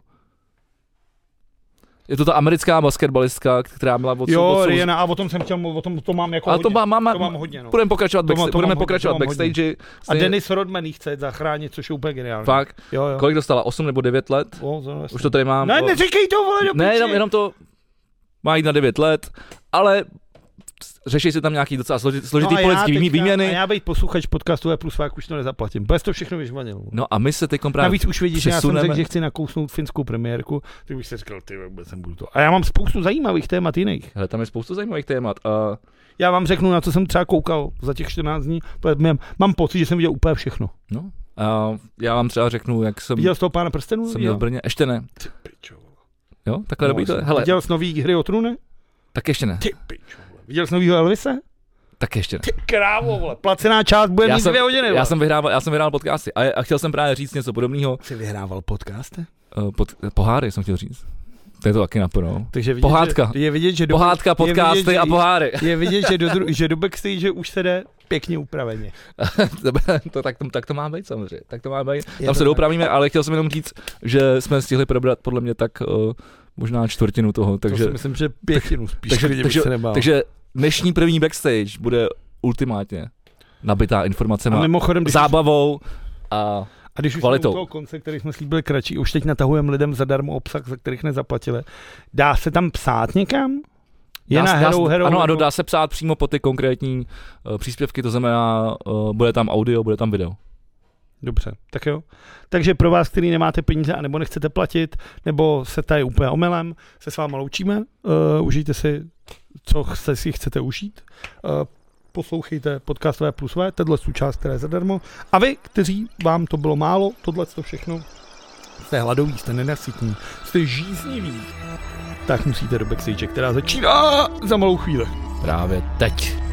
Je to ta americká basketbalistka, která měla od Jo, od- Rihanna, a o tom jsem chtěl o tom to mám jako ale to hodně. má, má, má, to mám hodně, no. budeme pokračovat, To mám- backstage, to mám budeme hodně, pokračovat to mám hodně. backstage. A Denis Rodman chce zachránit, což je úplně geniální. Fakt, Jo, jo. kolik dostala? 8 nebo 9 let? O, to. Už to tady mám. Ne, neříkej to, vole, do Ne, jenom, jenom to má jít na 9 let, ale řeší se tam nějaký docela složitý, no a já politický teďka- výměny. A já být posluchač podcastu E plus už to nezaplatím. Bez to všechno vyžvanil. No a my se teď právě Navíc už vidíš, že já jsem řekl, že chci nakousnout finskou premiérku, tak bych si říkal, ty vůbec nebudu to. A já mám spoustu zajímavých témat jiných. Hele, tam je spoustu zajímavých témat. A Já vám řeknu, na co jsem třeba koukal za těch 14 dní. Mám, pocit, že jsem viděl úplně všechno. no, a já vám třeba řeknu, jak jsem, Viděl jsi toho pána prstenů? jsem měl v Brně. Ještě ne. Ty pičo. Jo, takhle dobrý to je. Hele, Viděl jsi nový hry o trůny? tak ještě ne. Ty pičo. Viděl jsi novýho Elvise? Tak ještě ne. Ty krávo, vole. Placená část bude Já mít jsem, dvě hodiny. já vole. jsem vyhrával, já jsem vyhrál podcasty a, a chtěl jsem právě říct něco podobného. Jsi vyhrával podcasty? Uh, pod, poháry jsem chtěl říct. To je to taky naplno. Takže vidět, Pohádka. Že, je vidět, že do, Pohádka, je podcasty vidět, že- a poháry. Je vidět, že do, že do backstage už se jde pěkně upraveně. to, tak, to, tak to má být samozřejmě. Tak to má být. Je Tam se tak. doupravíme, ale chtěl jsem jenom říct, že jsme stihli probrat podle mě tak uh, možná čtvrtinu toho. Takže, Takže, to si myslím, že pětinu spíš. takže- takže- se nebál. takže dnešní první backstage bude ultimátně nabitá informacemi, A mimochodem, když zábavou a A když už jsme Kvalitou. u toho konce, který jsme slíbili kratší, už teď natahujeme lidem zadarmo obsah, za kterých nezaplatili. Dá se tam psát někam? Je dá, na Hero, dá, Hero, Ano, ano, dá se psát přímo po ty konkrétní uh, příspěvky, to znamená, uh, bude tam audio, bude tam video. Dobře, tak jo. Takže pro vás, který nemáte peníze a nebo nechcete platit, nebo se tady úplně omylem, se s váma loučíme. Uh, užijte si, co se si chcete užít. Uh, poslouchejte podcastové plus V, tenhle součást, která je zadarmo. A vy, kteří vám to bylo málo, tohle to všechno, jste hladoví, jste nenasytní, jste žízniví, tak musíte do backstage, která začíná za malou chvíli. Právě teď.